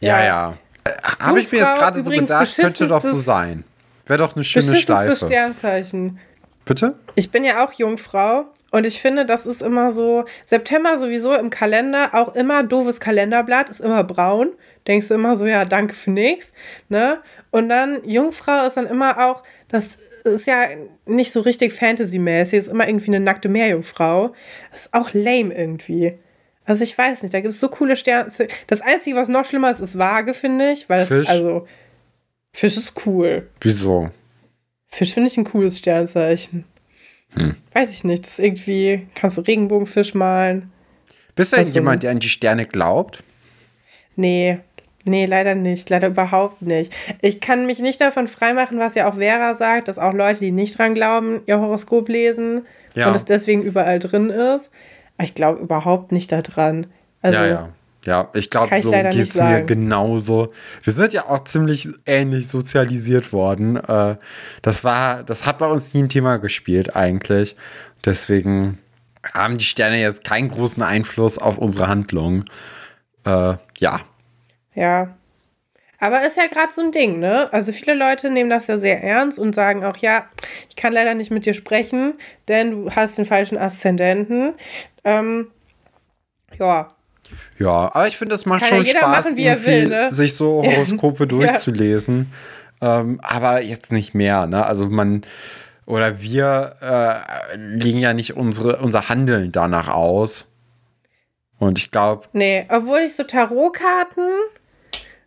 Speaker 1: Ja, ja. ja. Äh, Habe ich mir jetzt gerade so gedacht, könnte doch so sein. Wäre doch eine schöne Schleife.
Speaker 2: Sternzeichen.
Speaker 1: Bitte?
Speaker 2: Ich bin ja auch Jungfrau und ich finde, das ist immer so. September sowieso im Kalender auch immer doofes Kalenderblatt, ist immer braun. Denkst du immer so, ja, danke für nichts. Ne? Und dann Jungfrau ist dann immer auch, das ist ja nicht so richtig Fantasy-mäßig, ist immer irgendwie eine nackte Meerjungfrau. Das ist auch lame irgendwie. Also ich weiß nicht, da gibt es so coole Sterne. Das Einzige, was noch schlimmer ist, ist Waage, finde ich. Weil
Speaker 1: Fisch.
Speaker 2: Also. Fisch ist cool.
Speaker 1: Wieso?
Speaker 2: Fisch finde ich ein cooles Sternzeichen. Hm. Weiß ich nicht. Das ist irgendwie, kannst du Regenbogenfisch malen.
Speaker 1: Bist du denn jemand, der an die Sterne glaubt?
Speaker 2: Nee, nee, leider nicht. Leider überhaupt nicht. Ich kann mich nicht davon freimachen, was ja auch Vera sagt, dass auch Leute, die nicht dran glauben, ihr Horoskop lesen ja. und es deswegen überall drin ist. Aber ich glaube überhaupt nicht daran. Also,
Speaker 1: ja, ja. Ja, ich glaube, so geht es mir genauso. Wir sind ja auch ziemlich ähnlich sozialisiert worden. Äh, das war, das hat bei uns nie ein Thema gespielt eigentlich. Deswegen haben die Sterne jetzt keinen großen Einfluss auf unsere Handlung. Äh, ja.
Speaker 2: Ja. Aber ist ja gerade so ein Ding, ne? Also viele Leute nehmen das ja sehr ernst und sagen auch, ja, ich kann leider nicht mit dir sprechen, denn du hast den falschen Aszendenten. Ähm, ja,
Speaker 1: ja, aber ich finde, es macht Kann schon ja Spaß, machen, will, ne? sich so Horoskope durchzulesen. Ja. Ähm, aber jetzt nicht mehr, ne? Also man oder wir äh, legen ja nicht unsere, unser Handeln danach aus. Und ich glaube.
Speaker 2: Nee, obwohl ich so Tarotkarten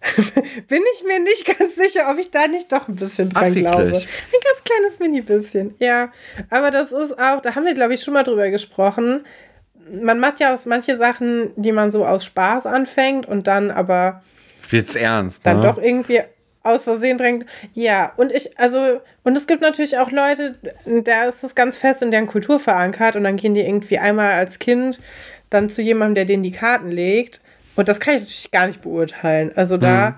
Speaker 2: bin ich mir nicht ganz sicher, ob ich da nicht doch ein bisschen dran Ach, glaube. Ein ganz kleines Mini-bisschen, ja. Aber das ist auch, da haben wir, glaube ich, schon mal drüber gesprochen man macht ja aus manche Sachen, die man so aus Spaß anfängt und dann aber
Speaker 1: wird's ernst,
Speaker 2: dann ne? doch irgendwie aus Versehen drängt. Ja, und ich, also, und es gibt natürlich auch Leute, da ist es ganz fest in deren Kultur verankert und dann gehen die irgendwie einmal als Kind dann zu jemandem, der denen die Karten legt. Und das kann ich natürlich gar nicht beurteilen. Also da, hm.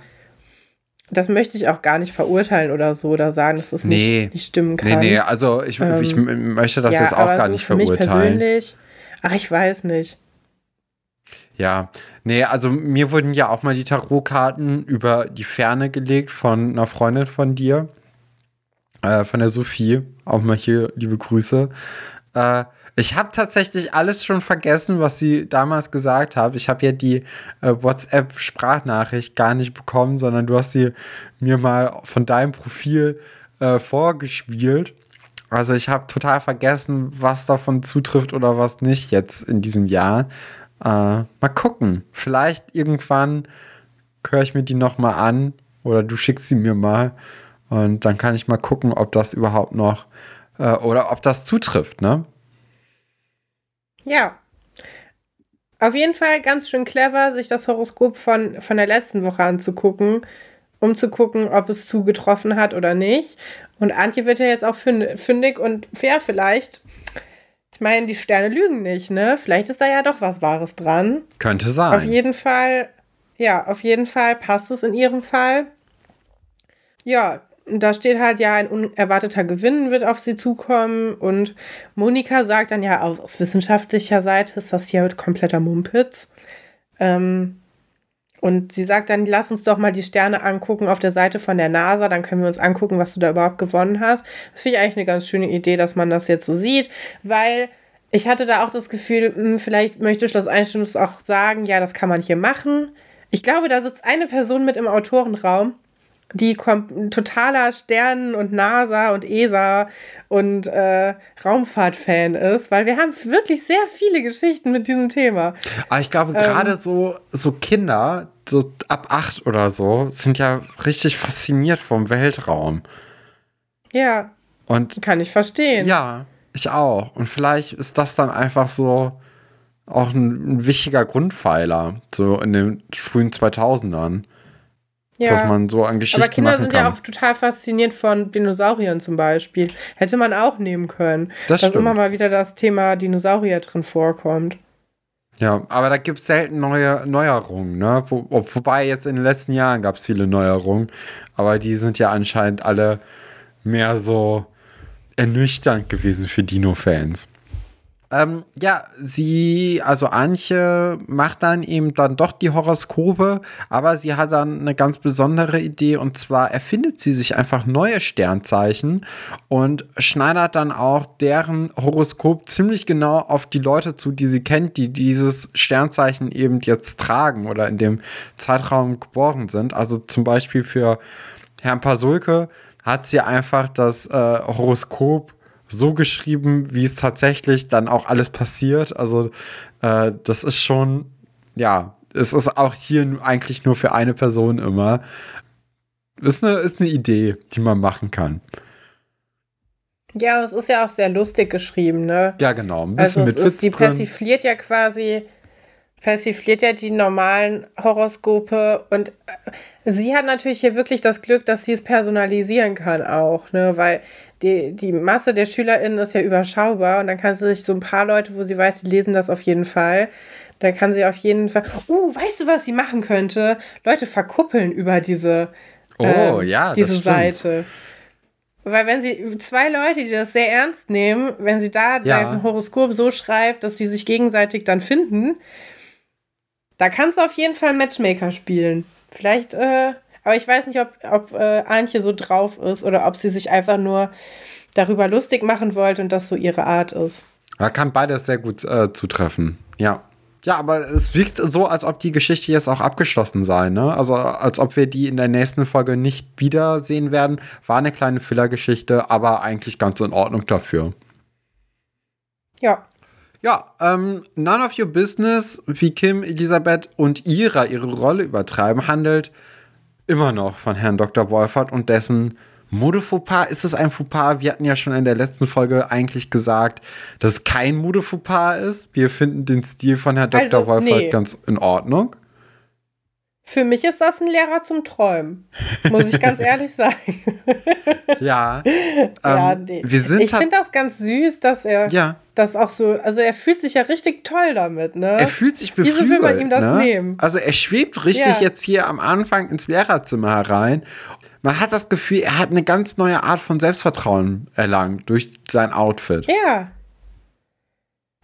Speaker 2: das möchte ich auch gar nicht verurteilen oder so oder sagen, dass das nee. nicht, nicht stimmen kann. Nee, nee,
Speaker 1: also ich, ähm, ich möchte das ja, jetzt auch gar so nicht verurteilen. Für mich persönlich
Speaker 2: Ach, ich weiß nicht.
Speaker 1: Ja, nee, also mir wurden ja auch mal die Tarotkarten über die Ferne gelegt von einer Freundin von dir, äh, von der Sophie. Auch mal hier liebe Grüße. Äh, ich habe tatsächlich alles schon vergessen, was sie damals gesagt hat. Ich habe ja die äh, WhatsApp-Sprachnachricht gar nicht bekommen, sondern du hast sie mir mal von deinem Profil äh, vorgespielt. Also ich habe total vergessen, was davon zutrifft oder was nicht jetzt in diesem Jahr. Äh, mal gucken. Vielleicht irgendwann höre ich mir die noch mal an oder du schickst sie mir mal und dann kann ich mal gucken, ob das überhaupt noch äh, oder ob das zutrifft, ne?
Speaker 2: Ja. Auf jeden Fall ganz schön clever, sich das Horoskop von, von der letzten Woche anzugucken um zu gucken, ob es zugetroffen hat oder nicht. Und Antje wird ja jetzt auch fündig und fair vielleicht. Ich meine, die Sterne lügen nicht, ne? Vielleicht ist da ja doch was Wahres dran.
Speaker 1: Könnte sein.
Speaker 2: Auf jeden Fall, ja, auf jeden Fall passt es in ihrem Fall. Ja, da steht halt ja, ein unerwarteter Gewinn wird auf sie zukommen. Und Monika sagt dann ja, aus wissenschaftlicher Seite ist das hier kompletter Mumpitz. Ähm, und sie sagt dann, lass uns doch mal die Sterne angucken auf der Seite von der NASA, dann können wir uns angucken, was du da überhaupt gewonnen hast. Das finde ich eigentlich eine ganz schöne Idee, dass man das jetzt so sieht, weil ich hatte da auch das Gefühl, hm, vielleicht möchte Schloss Einstein auch sagen, ja, das kann man hier machen. Ich glaube, da sitzt eine Person mit im Autorenraum die totaler Sternen- und NASA und ESA und äh, Raumfahrt-Fan ist, weil wir haben wirklich sehr viele Geschichten mit diesem Thema.
Speaker 1: Aber ich glaube, ähm, gerade so, so Kinder, so ab acht oder so, sind ja richtig fasziniert vom Weltraum.
Speaker 2: Ja. Und kann ich verstehen.
Speaker 1: Ja, ich auch. Und vielleicht ist das dann einfach so auch ein, ein wichtiger Grundpfeiler, so in den frühen 2000ern. Ja. Was man so an Geschichten Aber
Speaker 2: Kinder sind ja auch total fasziniert von Dinosauriern zum Beispiel. Hätte man auch nehmen können. Das dass stimmt. immer mal wieder das Thema Dinosaurier drin vorkommt.
Speaker 1: Ja, aber da gibt es selten neue Neuerungen, ne? Wo, wobei jetzt in den letzten Jahren gab es viele Neuerungen, aber die sind ja anscheinend alle mehr so ernüchternd gewesen für Dino-Fans. Ähm, ja, sie, also Antje macht dann eben dann doch die Horoskope, aber sie hat dann eine ganz besondere Idee und zwar erfindet sie sich einfach neue Sternzeichen und schneidert dann auch deren Horoskop ziemlich genau auf die Leute zu, die sie kennt, die dieses Sternzeichen eben jetzt tragen oder in dem Zeitraum geboren sind. Also zum Beispiel für Herrn Pasulke hat sie einfach das äh, Horoskop so geschrieben, wie es tatsächlich dann auch alles passiert. Also äh, das ist schon, ja, es ist auch hier eigentlich nur für eine Person immer. Ist eine, ist eine Idee, die man machen kann.
Speaker 2: Ja, es ist ja auch sehr lustig geschrieben, ne?
Speaker 1: Ja, genau. Ein bisschen
Speaker 2: also mit ist, Witz Die drin. persifliert ja quasi, persifliert ja die normalen Horoskope und äh, sie hat natürlich hier wirklich das Glück, dass sie es personalisieren kann auch, ne? Weil die, die Masse der SchülerInnen ist ja überschaubar und dann kann sie sich so ein paar Leute, wo sie weiß, die lesen das auf jeden Fall. Da kann sie auf jeden Fall. Uh, weißt du, was sie machen könnte? Leute verkuppeln über diese,
Speaker 1: oh, ähm, ja,
Speaker 2: diese Seite. Weil wenn sie zwei Leute, die das sehr ernst nehmen, wenn sie da ja. dein Horoskop so schreibt, dass sie sich gegenseitig dann finden, da kannst du auf jeden Fall Matchmaker spielen. Vielleicht, äh, aber ich weiß nicht, ob, ob äh, Antje so drauf ist oder ob sie sich einfach nur darüber lustig machen wollte und das so ihre Art ist.
Speaker 1: Da kann beides sehr gut äh, zutreffen. Ja. Ja, aber es wirkt so, als ob die Geschichte jetzt auch abgeschlossen sei, ne? Also als ob wir die in der nächsten Folge nicht wiedersehen werden. War eine kleine Füllergeschichte, aber eigentlich ganz in Ordnung dafür.
Speaker 2: Ja.
Speaker 1: Ja, ähm, None of Your Business, wie Kim, Elisabeth und Ira ihre Rolle übertreiben, handelt immer noch von Herrn Dr. Wolfert und dessen Modefauxpas, ist es ein Fauxpas? Wir hatten ja schon in der letzten Folge eigentlich gesagt, dass es kein Modefauxpas ist. Wir finden den Stil von Herrn Dr. Also, Wolfert nee. ganz in Ordnung.
Speaker 2: Für mich ist das ein Lehrer zum Träumen, muss ich ganz ehrlich sagen.
Speaker 1: ja.
Speaker 2: ja ähm, nee. wir sind ich finde das ganz süß, dass er
Speaker 1: ja.
Speaker 2: das auch so, also er fühlt sich ja richtig toll damit, ne?
Speaker 1: Er fühlt sich beflügelt. Wieso will man ihm das ne? nehmen? Also er schwebt richtig ja. jetzt hier am Anfang ins Lehrerzimmer herein man hat das Gefühl, er hat eine ganz neue Art von Selbstvertrauen erlangt durch sein Outfit.
Speaker 2: Ja.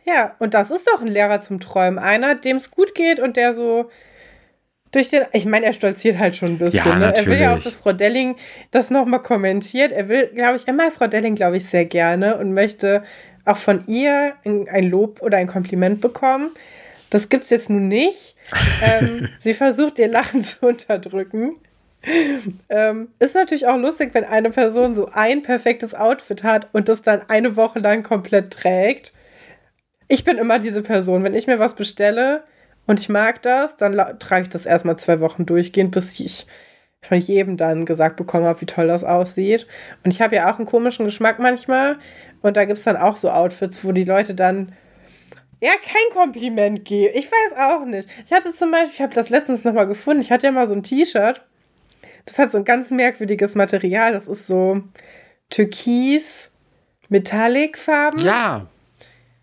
Speaker 2: Ja, und das ist doch ein Lehrer zum Träumen. Einer, dem es gut geht und der so durch den. Ich meine, er stolziert halt schon ein bisschen. Ja, ne? Er will ja auch, dass Frau Delling das nochmal kommentiert. Er will, glaube ich, er mag Frau Delling, glaube ich, sehr gerne und möchte auch von ihr ein Lob oder ein Kompliment bekommen. Das gibt es jetzt nun nicht. ähm, sie versucht, ihr Lachen zu unterdrücken ähm, ist natürlich auch lustig, wenn eine Person so ein perfektes Outfit hat und das dann eine Woche lang komplett trägt. Ich bin immer diese Person. Wenn ich mir was bestelle und ich mag das, dann trage ich das erstmal zwei Wochen durchgehend, bis ich von jedem dann gesagt bekommen habe, wie toll das aussieht. Und ich habe ja auch einen komischen Geschmack manchmal. Und da gibt es dann auch so Outfits, wo die Leute dann ja, kein Kompliment geben. Ich weiß auch nicht. Ich hatte zum Beispiel, ich habe das letztens nochmal gefunden, ich hatte ja mal so ein T-Shirt das hat so ein ganz merkwürdiges Material. Das ist so türkis, Metallic-Farben.
Speaker 1: Ja,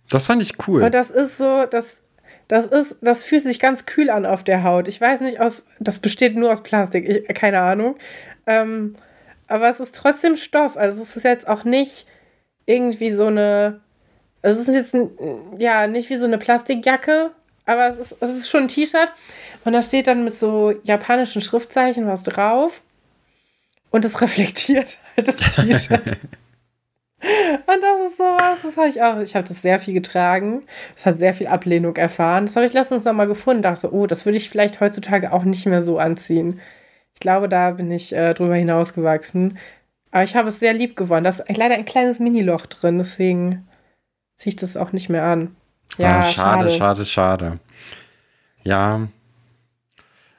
Speaker 1: das fand ich cool.
Speaker 2: Und das ist so, das, das ist, das fühlt sich ganz kühl an auf der Haut. Ich weiß nicht, aus, das besteht nur aus Plastik, ich, keine Ahnung. Ähm, aber es ist trotzdem Stoff. Also es ist jetzt auch nicht irgendwie so eine, es ist jetzt, ja, nicht wie so eine Plastikjacke, aber es ist, es ist schon ein T-Shirt. Und da steht dann mit so japanischen Schriftzeichen was drauf. Und es reflektiert halt das T-Shirt. Und das ist sowas, das habe ich auch. Ich habe das sehr viel getragen. Es hat sehr viel Ablehnung erfahren. Das habe ich letztens nochmal gefunden. Dachte, oh, das würde ich vielleicht heutzutage auch nicht mehr so anziehen. Ich glaube, da bin ich äh, drüber hinausgewachsen. Aber ich habe es sehr lieb gewonnen. Da ist leider ein kleines Miniloch drin, deswegen ziehe ich das auch nicht mehr an.
Speaker 1: Ja, ah, schade, schade, schade, schade. Ja.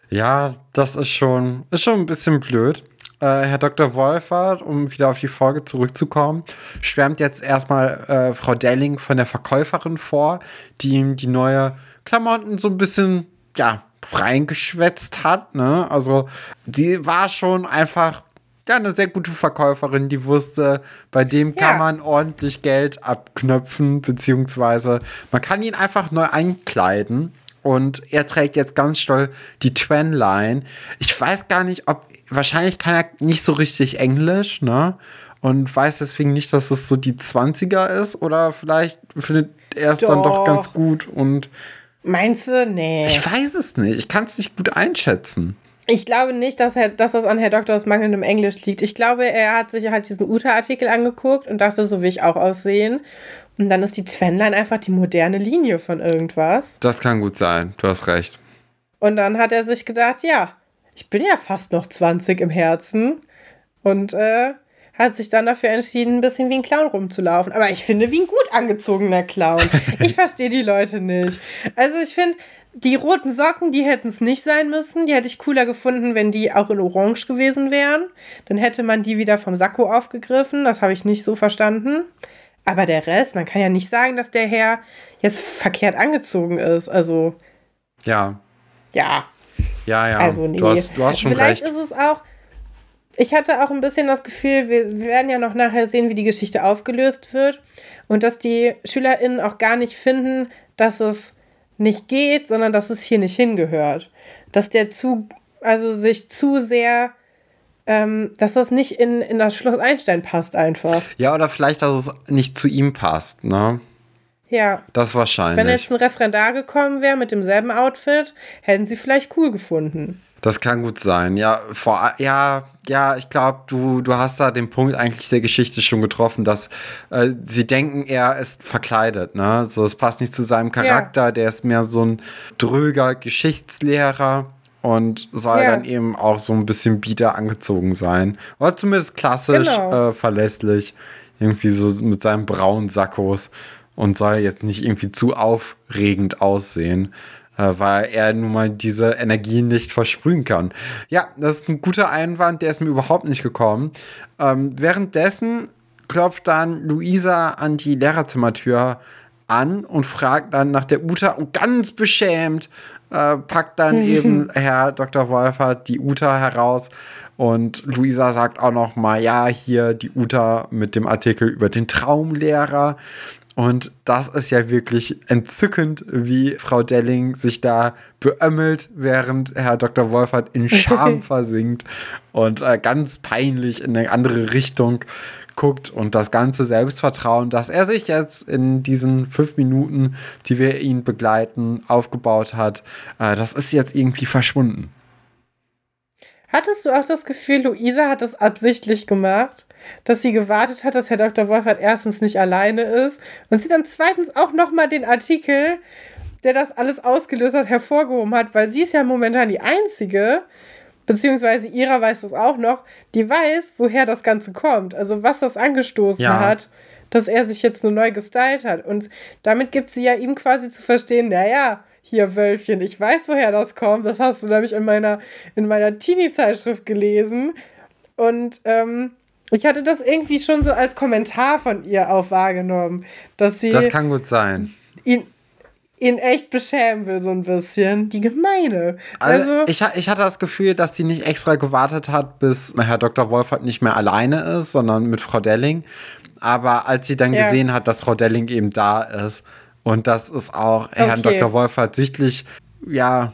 Speaker 1: Ja, das ist schon, ist schon ein bisschen blöd. Äh, Herr Dr. Wolfert, um wieder auf die Folge zurückzukommen, schwärmt jetzt erstmal äh, Frau Delling von der Verkäuferin vor, die ihm die neue Klamotten so ein bisschen, ja, reingeschwätzt hat. Ne? Also, die war schon einfach ja, eine sehr gute Verkäuferin, die wusste, bei dem ja. kann man ordentlich Geld abknöpfen, beziehungsweise man kann ihn einfach neu einkleiden. Und er trägt jetzt ganz stolz die Twenline. Ich weiß gar nicht, ob, wahrscheinlich kann er nicht so richtig Englisch, ne? Und weiß deswegen nicht, dass es so die 20er ist. Oder vielleicht findet er es dann doch ganz gut und.
Speaker 2: Meinst du? Nee.
Speaker 1: Ich weiß es nicht. Ich kann es nicht gut einschätzen.
Speaker 2: Ich glaube nicht, dass, er, dass das an Herr Doktor aus mangelndem Englisch liegt. Ich glaube, er hat sich halt diesen Uta-Artikel angeguckt und dachte, so will ich auch aussehen. Und dann ist die Twinline einfach die moderne Linie von irgendwas.
Speaker 1: Das kann gut sein, du hast recht.
Speaker 2: Und dann hat er sich gedacht, ja, ich bin ja fast noch 20 im Herzen. Und äh, hat sich dann dafür entschieden, ein bisschen wie ein Clown rumzulaufen. Aber ich finde, wie ein gut angezogener Clown. ich verstehe die Leute nicht. Also ich finde, die roten Socken, die hätten es nicht sein müssen. Die hätte ich cooler gefunden, wenn die auch in Orange gewesen wären. Dann hätte man die wieder vom Sakko aufgegriffen. Das habe ich nicht so verstanden. Aber der Rest, man kann ja nicht sagen, dass der Herr jetzt verkehrt angezogen ist. Also.
Speaker 1: Ja.
Speaker 2: Ja.
Speaker 1: Ja, ja.
Speaker 2: Also, nee.
Speaker 1: Du hast, du hast schon
Speaker 2: Vielleicht
Speaker 1: recht.
Speaker 2: ist es auch. Ich hatte auch ein bisschen das Gefühl, wir, wir werden ja noch nachher sehen, wie die Geschichte aufgelöst wird. Und dass die SchülerInnen auch gar nicht finden, dass es nicht geht, sondern dass es hier nicht hingehört. Dass der zu, also sich zu sehr, ähm, dass das nicht in, in das Schloss Einstein passt einfach.
Speaker 1: Ja, oder vielleicht, dass es nicht zu ihm passt, ne?
Speaker 2: Ja.
Speaker 1: Das wahrscheinlich.
Speaker 2: Wenn jetzt ein Referendar gekommen wäre mit demselben Outfit, hätten sie vielleicht cool gefunden.
Speaker 1: Das kann gut sein. Ja, vor, ja, ja, ich glaube, du, du hast da den Punkt eigentlich der Geschichte schon getroffen, dass äh, sie denken, er ist verkleidet, ne? So, es passt nicht zu seinem Charakter, ja. der ist mehr so ein dröger Geschichtslehrer und soll ja. dann eben auch so ein bisschen bieder angezogen sein. Oder zumindest klassisch genau. äh, verlässlich. Irgendwie so mit seinen braunen Sackos und soll jetzt nicht irgendwie zu aufregend aussehen. Äh, weil er nun mal diese Energie nicht versprühen kann. Ja, das ist ein guter Einwand, der ist mir überhaupt nicht gekommen. Ähm, währenddessen klopft dann Luisa an die Lehrerzimmertür an und fragt dann nach der Uta und ganz beschämt äh, packt dann eben Herr Dr. Wolfert die Uta heraus und Luisa sagt auch noch mal, ja, hier die Uta mit dem Artikel über den Traumlehrer. Und das ist ja wirklich entzückend, wie Frau Delling sich da beömmelt, während Herr Dr. Wolfert in Scham versinkt und äh, ganz peinlich in eine andere Richtung guckt und das ganze Selbstvertrauen, das er sich jetzt in diesen fünf Minuten, die wir ihn begleiten, aufgebaut hat, äh, das ist jetzt irgendwie verschwunden.
Speaker 2: Hattest du auch das Gefühl, Luisa hat das absichtlich gemacht, dass sie gewartet hat, dass Herr Dr. Wolfert erstens nicht alleine ist und sie dann zweitens auch nochmal den Artikel, der das alles ausgelöst hat, hervorgehoben hat, weil sie ist ja momentan die Einzige, beziehungsweise Ira weiß das auch noch, die weiß, woher das Ganze kommt, also was das angestoßen ja. hat, dass er sich jetzt so neu gestylt hat. Und damit gibt sie ja ihm quasi zu verstehen, naja, hier Wölfchen, ich weiß, woher das kommt. Das hast du nämlich in meiner, in meiner Teenie-Zeitschrift gelesen. Und ähm, ich hatte das irgendwie schon so als Kommentar von ihr auch wahrgenommen, dass sie.
Speaker 1: Das kann gut sein.
Speaker 2: Ihn, ihn echt beschämen will, so ein bisschen. Die Gemeine.
Speaker 1: Also, also ich, ich hatte das Gefühl, dass sie nicht extra gewartet hat, bis Herr Dr. Wolfert nicht mehr alleine ist, sondern mit Frau Delling. Aber als sie dann ja. gesehen hat, dass Frau Delling eben da ist, und das ist auch okay. Herrn Dr. Wolfert sichtlich, ja,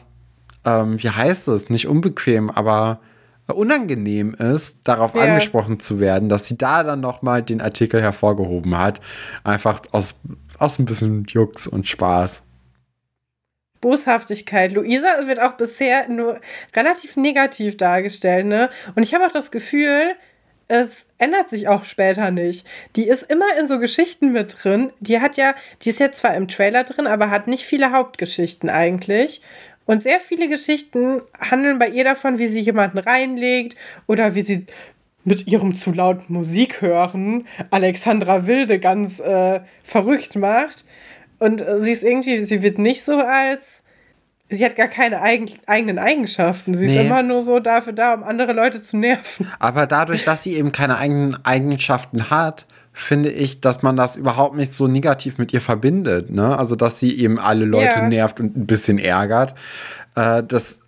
Speaker 1: ähm, wie heißt es, nicht unbequem, aber unangenehm ist, darauf ja. angesprochen zu werden, dass sie da dann nochmal den Artikel hervorgehoben hat. Einfach aus, aus ein bisschen Jux und Spaß.
Speaker 2: Boshaftigkeit. Luisa wird auch bisher nur relativ negativ dargestellt, ne? Und ich habe auch das Gefühl, es ändert sich auch später nicht. Die ist immer in so Geschichten mit drin. Die hat ja, die ist jetzt zwar im Trailer drin, aber hat nicht viele Hauptgeschichten eigentlich. Und sehr viele Geschichten handeln bei ihr davon, wie sie jemanden reinlegt oder wie sie mit ihrem zu lauten Musik hören Alexandra Wilde ganz äh, verrückt macht. Und äh, sie ist irgendwie, sie wird nicht so als sie hat gar keine eigen, eigenen Eigenschaften. Sie nee. ist immer nur so dafür da, um andere Leute zu nerven.
Speaker 1: Aber dadurch, dass sie eben keine eigenen Eigenschaften hat, finde ich, dass man das überhaupt nicht so negativ mit ihr verbindet. Ne? Also, dass sie eben alle Leute ja. nervt und ein bisschen ärgert. Äh, das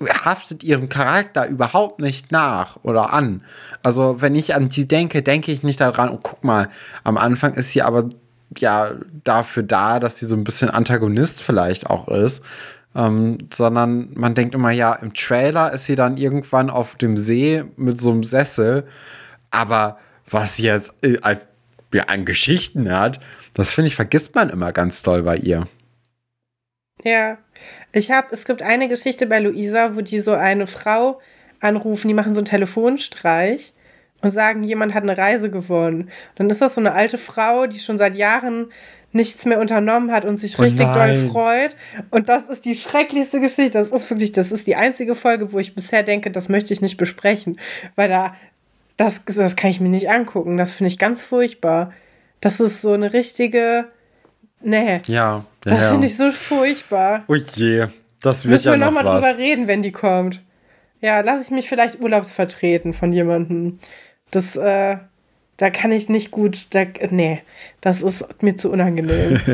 Speaker 1: haftet ihrem Charakter überhaupt nicht nach oder an. Also, wenn ich an sie denke, denke ich nicht daran, oh, guck mal, am Anfang ist sie aber ja dafür da, dass sie so ein bisschen Antagonist vielleicht auch ist. Ähm, sondern man denkt immer, ja, im Trailer ist sie dann irgendwann auf dem See mit so einem Sessel. Aber was sie jetzt äh, als, ja, an Geschichten hat, das finde ich, vergisst man immer ganz doll bei ihr.
Speaker 2: Ja, ich habe, es gibt eine Geschichte bei Luisa, wo die so eine Frau anrufen, die machen so einen Telefonstreich und sagen, jemand hat eine Reise gewonnen. Dann ist das so eine alte Frau, die schon seit Jahren nichts mehr unternommen hat und sich oh richtig doll freut. Und das ist die schrecklichste Geschichte. Das ist wirklich, das ist die einzige Folge, wo ich bisher denke, das möchte ich nicht besprechen. Weil da, das, das kann ich mir nicht angucken. Das finde ich ganz furchtbar. Das ist so eine richtige, Nee.
Speaker 1: Ja.
Speaker 2: ja das finde ich so furchtbar.
Speaker 1: Oh je. Das wird Müssen ja wir nochmal
Speaker 2: noch drüber reden, wenn die kommt. Ja, lasse ich mich vielleicht urlaubsvertreten von jemandem. Das, äh, da kann ich nicht gut, da, nee, das ist mir zu unangenehm.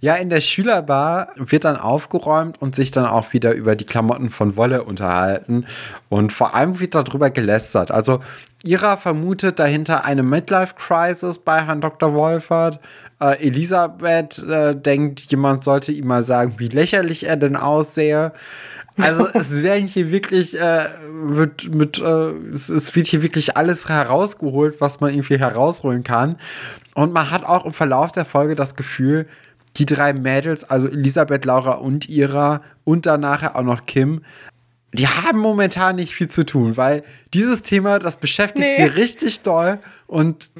Speaker 1: Ja, in der Schülerbar wird dann aufgeräumt und sich dann auch wieder über die Klamotten von Wolle unterhalten. Und vor allem wird darüber gelästert. Also Ira vermutet dahinter eine Midlife-Crisis bei Herrn Dr. Wolfert. Äh, Elisabeth äh, denkt, jemand sollte ihm mal sagen, wie lächerlich er denn aussehe. Also es werden hier wirklich äh, mit, mit äh, es, es, wird hier wirklich alles herausgeholt, was man irgendwie herausholen kann. Und man hat auch im Verlauf der Folge das Gefühl, die drei Mädels, also Elisabeth, Laura und Ira und dann nachher auch noch Kim, die haben momentan nicht viel zu tun, weil dieses Thema, das beschäftigt nee. sie richtig doll und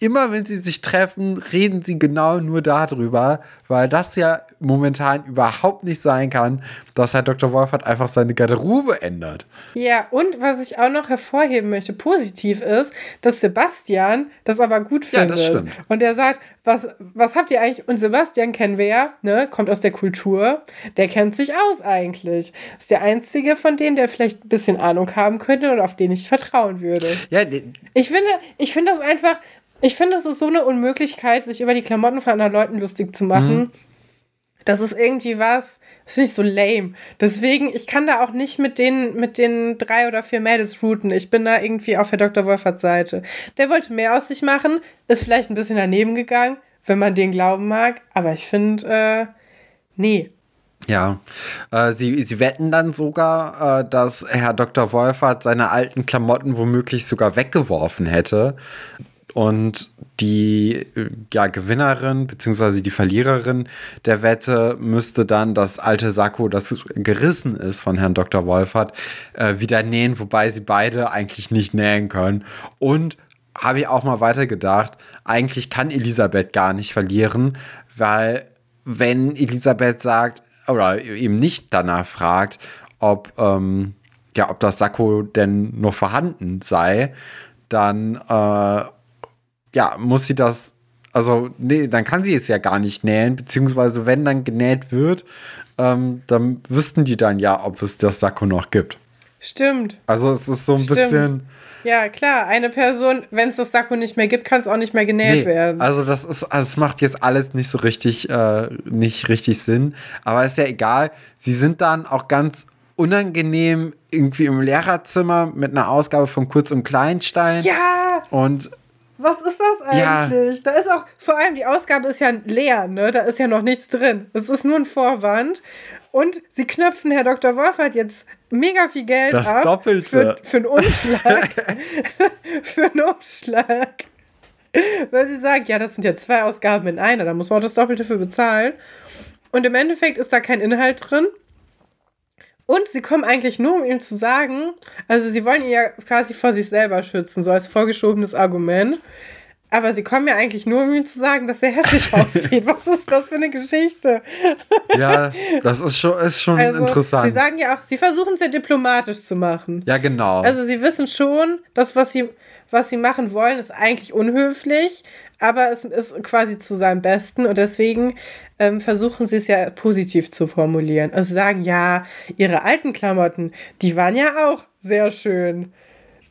Speaker 1: immer wenn sie sich treffen, reden sie genau nur darüber, weil das ja momentan überhaupt nicht sein kann, dass Herr Dr. Wolfert einfach seine Garderobe ändert.
Speaker 2: Ja, und was ich auch noch hervorheben möchte, positiv ist, dass Sebastian das aber gut findet. Ja, das stimmt. Und er sagt, was, was habt ihr eigentlich? Und Sebastian kennen wir ja, ne, kommt aus der Kultur, der kennt sich aus eigentlich. Ist der einzige von denen, der vielleicht ein bisschen Ahnung haben könnte und auf den ich vertrauen würde. Ja, ich finde, ich finde das einfach, ich finde, es ist so eine Unmöglichkeit, sich über die Klamotten von anderen Leuten lustig zu machen. Mhm. Das ist irgendwie was, das finde ich so lame. Deswegen, ich kann da auch nicht mit den, mit den drei oder vier Mädels routen. Ich bin da irgendwie auf Herr Dr. Wolferts Seite. Der wollte mehr aus sich machen, ist vielleicht ein bisschen daneben gegangen, wenn man den glauben mag. Aber ich finde, äh, nee.
Speaker 1: Ja, äh, sie, sie wetten dann sogar, äh, dass Herr Dr. Wolfert seine alten Klamotten womöglich sogar weggeworfen hätte. Und die ja, Gewinnerin bzw. die Verliererin der Wette müsste dann das alte Sakko, das gerissen ist von Herrn Dr. Wolfert, äh, wieder nähen, wobei sie beide eigentlich nicht nähen können. Und habe ich auch mal weitergedacht, eigentlich kann Elisabeth gar nicht verlieren, weil wenn Elisabeth sagt oder eben nicht danach fragt, ob, ähm, ja, ob das Sakko denn noch vorhanden sei, dann äh, ja, muss sie das, also, nee, dann kann sie es ja gar nicht nähen, beziehungsweise wenn dann genäht wird, ähm, dann wüssten die dann ja, ob es das Sakko noch gibt.
Speaker 2: Stimmt.
Speaker 1: Also es ist so ein Stimmt. bisschen.
Speaker 2: Ja, klar, eine Person, wenn es das Sakko nicht mehr gibt, kann es auch nicht mehr genäht nee, werden.
Speaker 1: Also das ist, also es macht jetzt alles nicht so richtig, äh, nicht richtig Sinn. Aber ist ja egal. Sie sind dann auch ganz unangenehm irgendwie im Lehrerzimmer mit einer Ausgabe von Kurz und Kleinstein.
Speaker 2: Ja!
Speaker 1: Und
Speaker 2: was ist das eigentlich? Ja. Da ist auch, vor allem die Ausgabe ist ja leer, ne? Da ist ja noch nichts drin. Es ist nur ein Vorwand. Und sie knöpfen, Herr Dr. Wolf hat jetzt mega viel Geld
Speaker 1: das
Speaker 2: ab.
Speaker 1: Doppelte.
Speaker 2: Für, für einen Umschlag. für einen Umschlag. Weil sie sagen, ja, das sind ja zwei Ausgaben in einer, da muss man auch das Doppelte für bezahlen. Und im Endeffekt ist da kein Inhalt drin. Und sie kommen eigentlich nur, um ihm zu sagen, also sie wollen ihn ja quasi vor sich selber schützen, so als vorgeschobenes Argument. Aber sie kommen ja eigentlich nur, um ihm zu sagen, dass er hässlich aussieht. Was ist das für eine Geschichte?
Speaker 1: Ja, das ist schon, ist schon also, interessant.
Speaker 2: Sie sagen ja auch, sie versuchen es ja diplomatisch zu machen.
Speaker 1: Ja, genau.
Speaker 2: Also sie wissen schon, dass was sie, was sie machen wollen, ist eigentlich unhöflich, aber es ist quasi zu seinem Besten und deswegen ähm, versuchen sie es ja positiv zu formulieren. Also sagen, ja, ihre alten Klamotten, die waren ja auch sehr schön.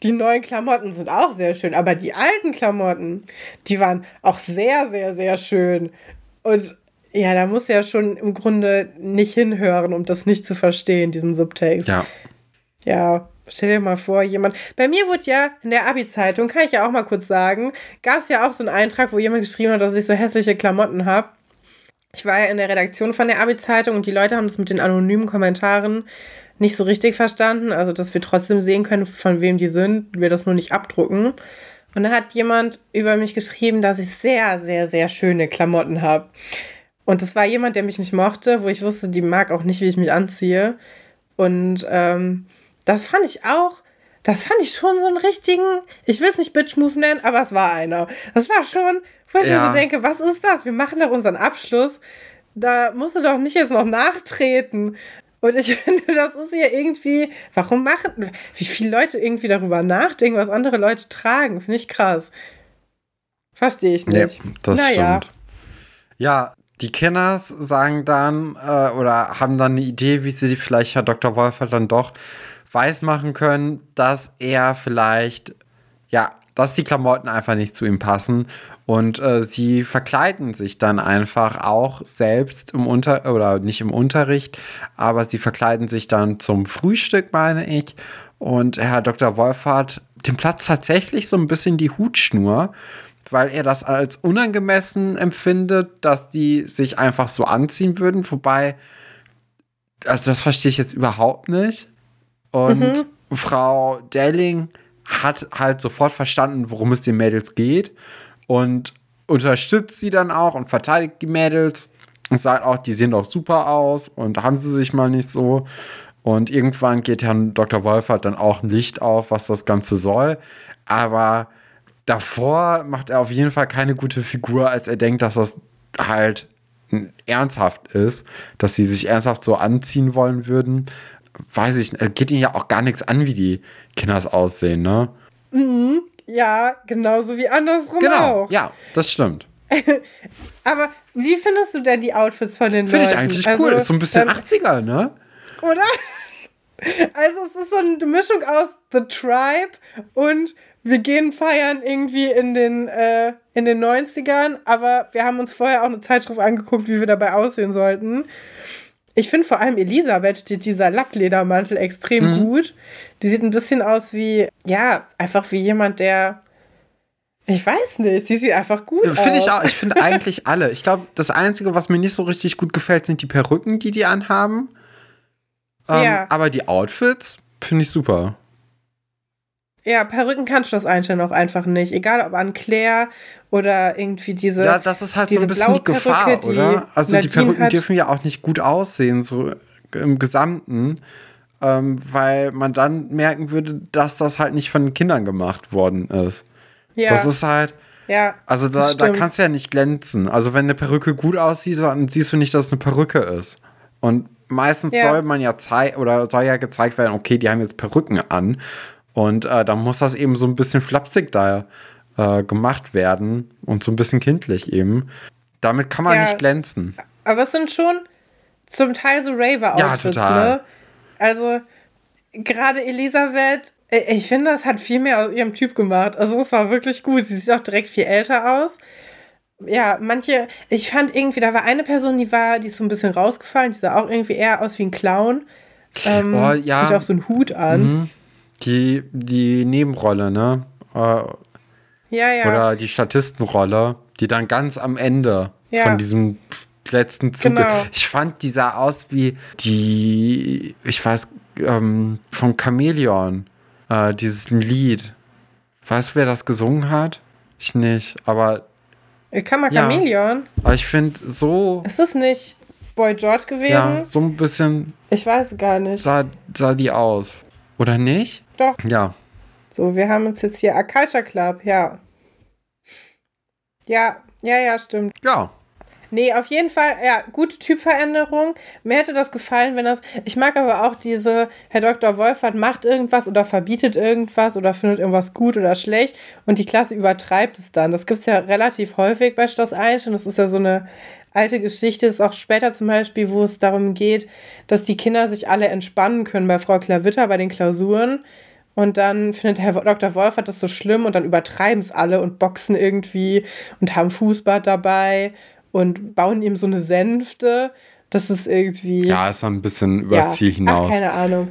Speaker 2: Die neuen Klamotten sind auch sehr schön, aber die alten Klamotten, die waren auch sehr, sehr, sehr schön. Und ja, da muss ja schon im Grunde nicht hinhören, um das nicht zu verstehen, diesen Subtext.
Speaker 1: Ja.
Speaker 2: Ja, stell dir mal vor, jemand. Bei mir wurde ja in der Abi-Zeitung, kann ich ja auch mal kurz sagen, gab es ja auch so einen Eintrag, wo jemand geschrieben hat, dass ich so hässliche Klamotten habe. Ich war ja in der Redaktion von der Abi-Zeitung und die Leute haben das mit den anonymen Kommentaren nicht so richtig verstanden. Also, dass wir trotzdem sehen können, von wem die sind, wir das nur nicht abdrucken. Und da hat jemand über mich geschrieben, dass ich sehr, sehr, sehr schöne Klamotten habe. Und das war jemand, der mich nicht mochte, wo ich wusste, die mag auch nicht, wie ich mich anziehe. Und ähm, das fand ich auch, das fand ich schon so einen richtigen, ich will es nicht Bitch-Move nennen, aber es war einer. Das war schon, wo ich ja. mir so denke, was ist das? Wir machen doch unseren Abschluss. Da musst du doch nicht jetzt noch nachtreten. Und ich finde, das ist ja irgendwie, warum machen, wie viele Leute irgendwie darüber nachdenken, was andere Leute tragen, finde ich krass. Verstehe ich nicht.
Speaker 1: Nee, das naja. stimmt. Ja, die Kenners sagen dann äh, oder haben dann eine Idee, wie sie vielleicht Herr Dr. Wolfert dann doch weismachen können, dass er vielleicht, ja, dass die Klamotten einfach nicht zu ihm passen. Und äh, sie verkleiden sich dann einfach auch selbst im Unter oder nicht im Unterricht, aber sie verkleiden sich dann zum Frühstück, meine ich. Und Herr Dr. Wolfert dem Platz tatsächlich so ein bisschen die Hutschnur weil er das als unangemessen empfindet, dass die sich einfach so anziehen würden. Wobei, also das verstehe ich jetzt überhaupt nicht. Und mhm. Frau Delling hat halt sofort verstanden, worum es den Mädels geht und unterstützt sie dann auch und verteidigt die Mädels und sagt auch, die sehen doch super aus und haben sie sich mal nicht so. Und irgendwann geht Herrn Dr. Wolfert dann auch ein Licht auf, was das Ganze soll. Aber davor macht er auf jeden Fall keine gute Figur, als er denkt, dass das halt ernsthaft ist, dass sie sich ernsthaft so anziehen wollen würden. Weiß ich, es geht ihnen ja auch gar nichts an, wie die Kinders aussehen, ne?
Speaker 2: Mhm, ja, genauso wie andersrum genau, auch.
Speaker 1: Ja, das stimmt.
Speaker 2: Aber wie findest du denn die Outfits von den
Speaker 1: Find Leuten? Finde ich eigentlich also, cool. Ist so ein bisschen ähm, 80er, ne?
Speaker 2: Oder? Also es ist so eine Mischung aus The Tribe und wir gehen feiern irgendwie in den, äh, in den 90ern, aber wir haben uns vorher auch eine Zeitschrift angeguckt, wie wir dabei aussehen sollten. Ich finde vor allem Elisabeth steht dieser Lackledermantel extrem mhm. gut. Die sieht ein bisschen aus wie, ja, einfach wie jemand, der. Ich weiß nicht, sie sieht einfach gut
Speaker 1: find aus. Finde ich auch. Ich finde eigentlich alle. Ich glaube, das Einzige, was mir nicht so richtig gut gefällt, sind die Perücken, die die anhaben. Ähm, ja. Aber die Outfits finde ich super.
Speaker 2: Ja, Perücken kannst du das einstellen auch einfach nicht. Egal ob an Claire oder irgendwie diese.
Speaker 1: Ja, das ist halt so ein bisschen die Gefahr, Perücke, oder? Also Nadine die Perücken hat. dürfen ja auch nicht gut aussehen, so im Gesamten. Ähm, weil man dann merken würde, dass das halt nicht von den Kindern gemacht worden ist. Ja. Das ist halt.
Speaker 2: Ja.
Speaker 1: Also da, da kannst du ja nicht glänzen. Also wenn eine Perücke gut aussieht, dann siehst du nicht, dass es eine Perücke ist. Und meistens ja. soll man ja zeigen, oder soll ja gezeigt werden, okay, die haben jetzt Perücken an. Und äh, da muss das eben so ein bisschen flapsig da äh, gemacht werden und so ein bisschen kindlich eben. Damit kann man ja, nicht glänzen.
Speaker 2: Aber es sind schon zum Teil so Raver-Outfits, ja, ne? Also gerade Elisabeth, äh, ich finde, das hat viel mehr aus ihrem Typ gemacht. Also es war wirklich gut. Sie sieht auch direkt viel älter aus. Ja, manche, ich fand irgendwie, da war eine Person, die war, die ist so ein bisschen rausgefallen, die sah auch irgendwie eher aus wie ein Clown. Ähm, oh, ja. Hat auch so einen Hut an. Mhm.
Speaker 1: Die, die Nebenrolle, ne? Äh,
Speaker 2: ja, ja.
Speaker 1: Oder die Statistenrolle, die dann ganz am Ende ja. von diesem letzten Zug. Genau. Ich fand, die sah aus wie die, ich weiß, ähm, von Chameleon, äh, dieses Lied. Weißt du, wer das gesungen hat? Ich nicht, aber.
Speaker 2: Ich kann mal ja. Chameleon.
Speaker 1: Aber ich finde so.
Speaker 2: Ist das nicht Boy George gewesen? Ja,
Speaker 1: so ein bisschen.
Speaker 2: Ich weiß gar nicht.
Speaker 1: Sah, sah die aus. Oder nicht?
Speaker 2: Doch.
Speaker 1: Ja.
Speaker 2: So, wir haben uns jetzt hier A Culture Club, ja. Ja, ja, ja, stimmt.
Speaker 1: Ja.
Speaker 2: Nee, auf jeden Fall, ja, gute Typveränderung. Mir hätte das gefallen, wenn das. Ich mag aber auch diese, Herr Dr. Wolfert macht irgendwas oder verbietet irgendwas oder findet irgendwas gut oder schlecht und die Klasse übertreibt es dann. Das gibt es ja relativ häufig bei Schloss Einstein. Das ist ja so eine alte Geschichte. Ist auch später zum Beispiel, wo es darum geht, dass die Kinder sich alle entspannen können bei Frau Klavitter bei den Klausuren. Und dann findet Herr Dr. Wolfert das so schlimm und dann übertreiben es alle und boxen irgendwie und haben Fußbad dabei und bauen ihm so eine Sänfte. Das ist irgendwie.
Speaker 1: Ja, ist ein bisschen übers ja. Ziel hinaus.
Speaker 2: Ach, keine Ahnung.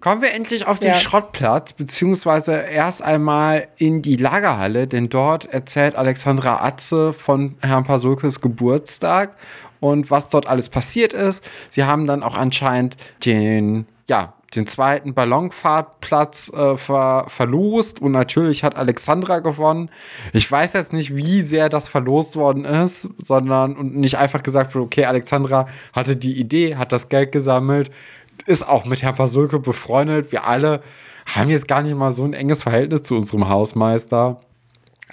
Speaker 1: Kommen wir endlich auf den ja. Schrottplatz, beziehungsweise erst einmal in die Lagerhalle, denn dort erzählt Alexandra Atze von Herrn Pasulkes Geburtstag und was dort alles passiert ist. Sie haben dann auch anscheinend den, ja, den zweiten Ballonfahrtplatz äh, ver verlost und natürlich hat Alexandra gewonnen. Ich weiß jetzt nicht, wie sehr das verlost worden ist, sondern und nicht einfach gesagt wurde, okay, Alexandra hatte die Idee, hat das Geld gesammelt, ist auch mit Herrn Pasulke befreundet. Wir alle haben jetzt gar nicht mal so ein enges Verhältnis zu unserem Hausmeister.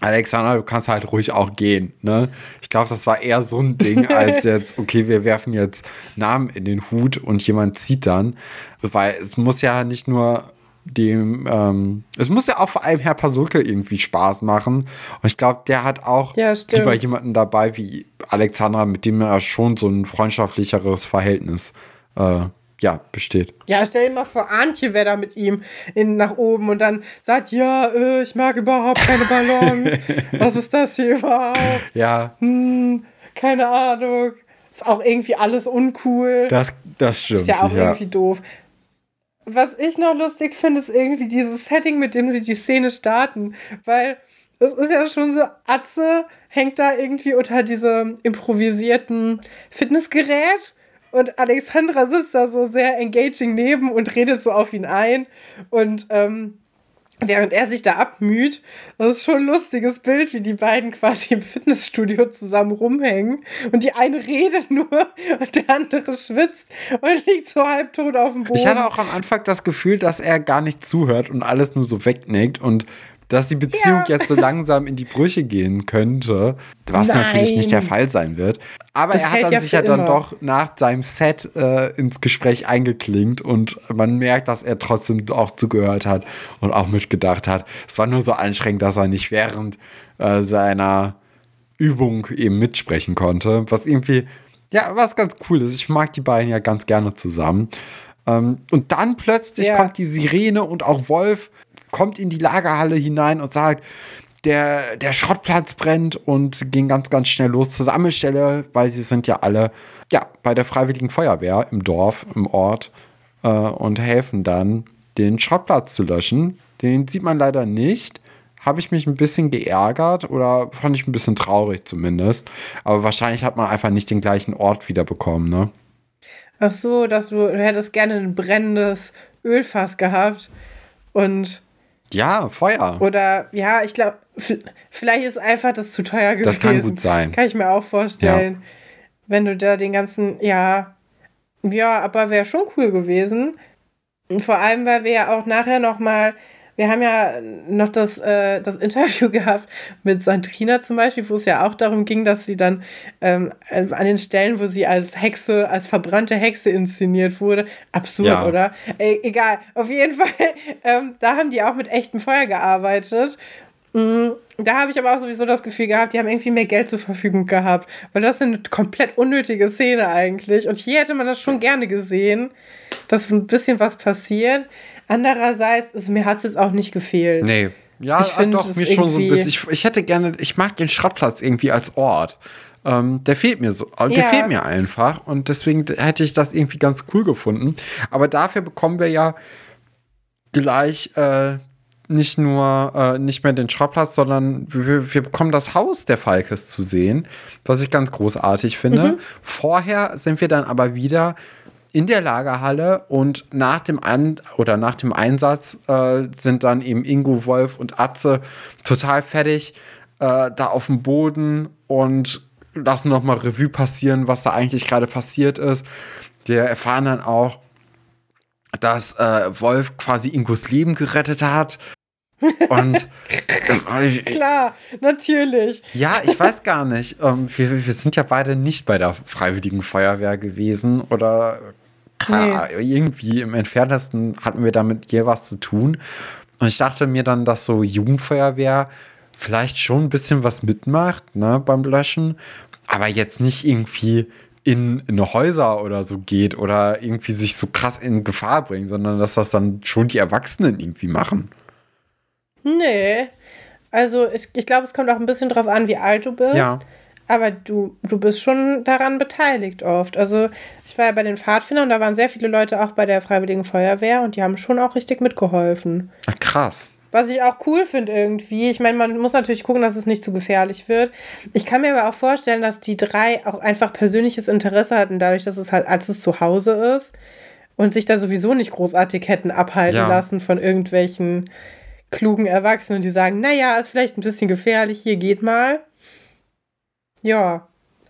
Speaker 1: Alexander, du kannst halt ruhig auch gehen. Ne? Ich glaube, das war eher so ein Ding, als jetzt, okay, wir werfen jetzt Namen in den Hut und jemand zieht dann. Weil es muss ja nicht nur dem, ähm, es muss ja auch vor allem Herr Pasulke irgendwie Spaß machen. Und ich glaube, der hat auch ja, lieber jemanden dabei wie Alexandra, mit dem er schon so ein freundschaftlicheres Verhältnis äh, ja, besteht.
Speaker 2: Ja, stell dir mal vor, Antje wäre da mit ihm in, nach oben und dann sagt, ja, äh, ich mag überhaupt keine Ballons. Was ist das hier überhaupt?
Speaker 1: Ja.
Speaker 2: Hm, keine Ahnung. Ist auch irgendwie alles uncool.
Speaker 1: Das, das stimmt.
Speaker 2: Ist ja auch ja. irgendwie doof. Was ich noch lustig finde, ist irgendwie dieses Setting, mit dem sie die Szene starten. Weil es ist ja schon so, Atze hängt da irgendwie unter diesem improvisierten Fitnessgerät und Alexandra sitzt da so sehr engaging neben und redet so auf ihn ein. Und ähm, während er sich da abmüht, das ist schon ein lustiges Bild, wie die beiden quasi im Fitnessstudio zusammen rumhängen. Und die eine redet nur und der andere schwitzt und liegt so halbtot auf dem Boden.
Speaker 1: Ich hatte auch am Anfang das Gefühl, dass er gar nicht zuhört und alles nur so wegnickt und dass die Beziehung ja. jetzt so langsam in die Brüche gehen könnte, was Nein. natürlich nicht der Fall sein wird. Aber das er hat dann ja sich ja dann doch nach seinem Set äh, ins Gespräch eingeklinkt und man merkt, dass er trotzdem auch zugehört hat und auch mitgedacht hat. Es war nur so anstrengend, dass er nicht während äh, seiner Übung eben mitsprechen konnte, was irgendwie, ja, was ganz cool ist. Ich mag die beiden ja ganz gerne zusammen. Ähm, und dann plötzlich ja. kommt die Sirene und auch Wolf kommt in die Lagerhalle hinein und sagt, der, der Schrottplatz brennt und ging ganz, ganz schnell los zur Sammelstelle, weil sie sind ja alle ja, bei der Freiwilligen Feuerwehr im Dorf, im Ort äh, und helfen dann, den Schrottplatz zu löschen. Den sieht man leider nicht. Habe ich mich ein bisschen geärgert oder fand ich ein bisschen traurig zumindest. Aber wahrscheinlich hat man einfach nicht den gleichen Ort wiederbekommen, ne?
Speaker 2: Ach so, dass du, du hättest gerne ein brennendes Ölfass gehabt und
Speaker 1: ja, Feuer.
Speaker 2: Oder ja, ich glaube, vielleicht ist einfach das zu teuer gewesen.
Speaker 1: Das kann gut sein.
Speaker 2: Kann ich mir auch vorstellen. Ja. Wenn du da den ganzen, ja, ja, aber wäre schon cool gewesen. Und vor allem, weil wir ja auch nachher noch mal wir haben ja noch das, äh, das Interview gehabt mit Sandrina zum Beispiel, wo es ja auch darum ging, dass sie dann ähm, an den Stellen, wo sie als Hexe, als verbrannte Hexe inszeniert wurde, absurd, ja. oder? E egal, auf jeden Fall, ähm, da haben die auch mit echtem Feuer gearbeitet. Mhm. Da habe ich aber auch sowieso das Gefühl gehabt, die haben irgendwie mehr Geld zur Verfügung gehabt. Weil das ist eine komplett unnötige Szene eigentlich. Und hier hätte man das schon gerne gesehen, dass ein bisschen was passiert. Andererseits, also mir hat es jetzt auch nicht gefehlt.
Speaker 1: Nee. Ja, ich find, doch, mir schon so ein bisschen. Ich, ich hätte gerne, ich mag den Schrottplatz irgendwie als Ort. Ähm, der fehlt mir so. Der fehlt mir einfach. Und deswegen hätte ich das irgendwie ganz cool gefunden. Aber dafür bekommen wir ja gleich äh, nicht nur äh, nicht mehr den Schrottplatz, sondern wir, wir, bekommen das Haus der Falkes zu sehen, was ich ganz großartig finde. Mhm. Vorher sind wir dann aber wieder in der Lagerhalle und nach dem An oder nach dem Einsatz äh, sind dann eben Ingo, Wolf und Atze total fertig äh, da auf dem Boden und lassen noch mal Revue passieren, was da eigentlich gerade passiert ist. Wir erfahren dann auch, dass äh, Wolf quasi Ingos Leben gerettet hat. Und
Speaker 2: äh, klar, natürlich.
Speaker 1: Ja, ich weiß gar nicht. Ähm, wir, wir sind ja beide nicht bei der Freiwilligen Feuerwehr gewesen oder Nee. Irgendwie im entferntesten hatten wir damit je was zu tun. Und ich dachte mir dann, dass so Jugendfeuerwehr vielleicht schon ein bisschen was mitmacht ne, beim Löschen, aber jetzt nicht irgendwie in, in Häuser oder so geht oder irgendwie sich so krass in Gefahr bringt, sondern dass das dann schon die Erwachsenen irgendwie machen.
Speaker 2: Nee. Also ich, ich glaube, es kommt auch ein bisschen drauf an, wie alt du bist. Ja. Aber du, du bist schon daran beteiligt oft. Also ich war ja bei den Pfadfindern und da waren sehr viele Leute auch bei der Freiwilligen Feuerwehr und die haben schon auch richtig mitgeholfen.
Speaker 1: Ach, krass.
Speaker 2: Was ich auch cool finde irgendwie. Ich meine, man muss natürlich gucken, dass es nicht zu gefährlich wird. Ich kann mir aber auch vorstellen, dass die drei auch einfach persönliches Interesse hatten, dadurch, dass es halt, als es zu Hause ist und sich da sowieso nicht großartig hätten abhalten ja. lassen von irgendwelchen klugen Erwachsenen, die sagen, naja, ist vielleicht ein bisschen gefährlich, hier geht mal. Ja,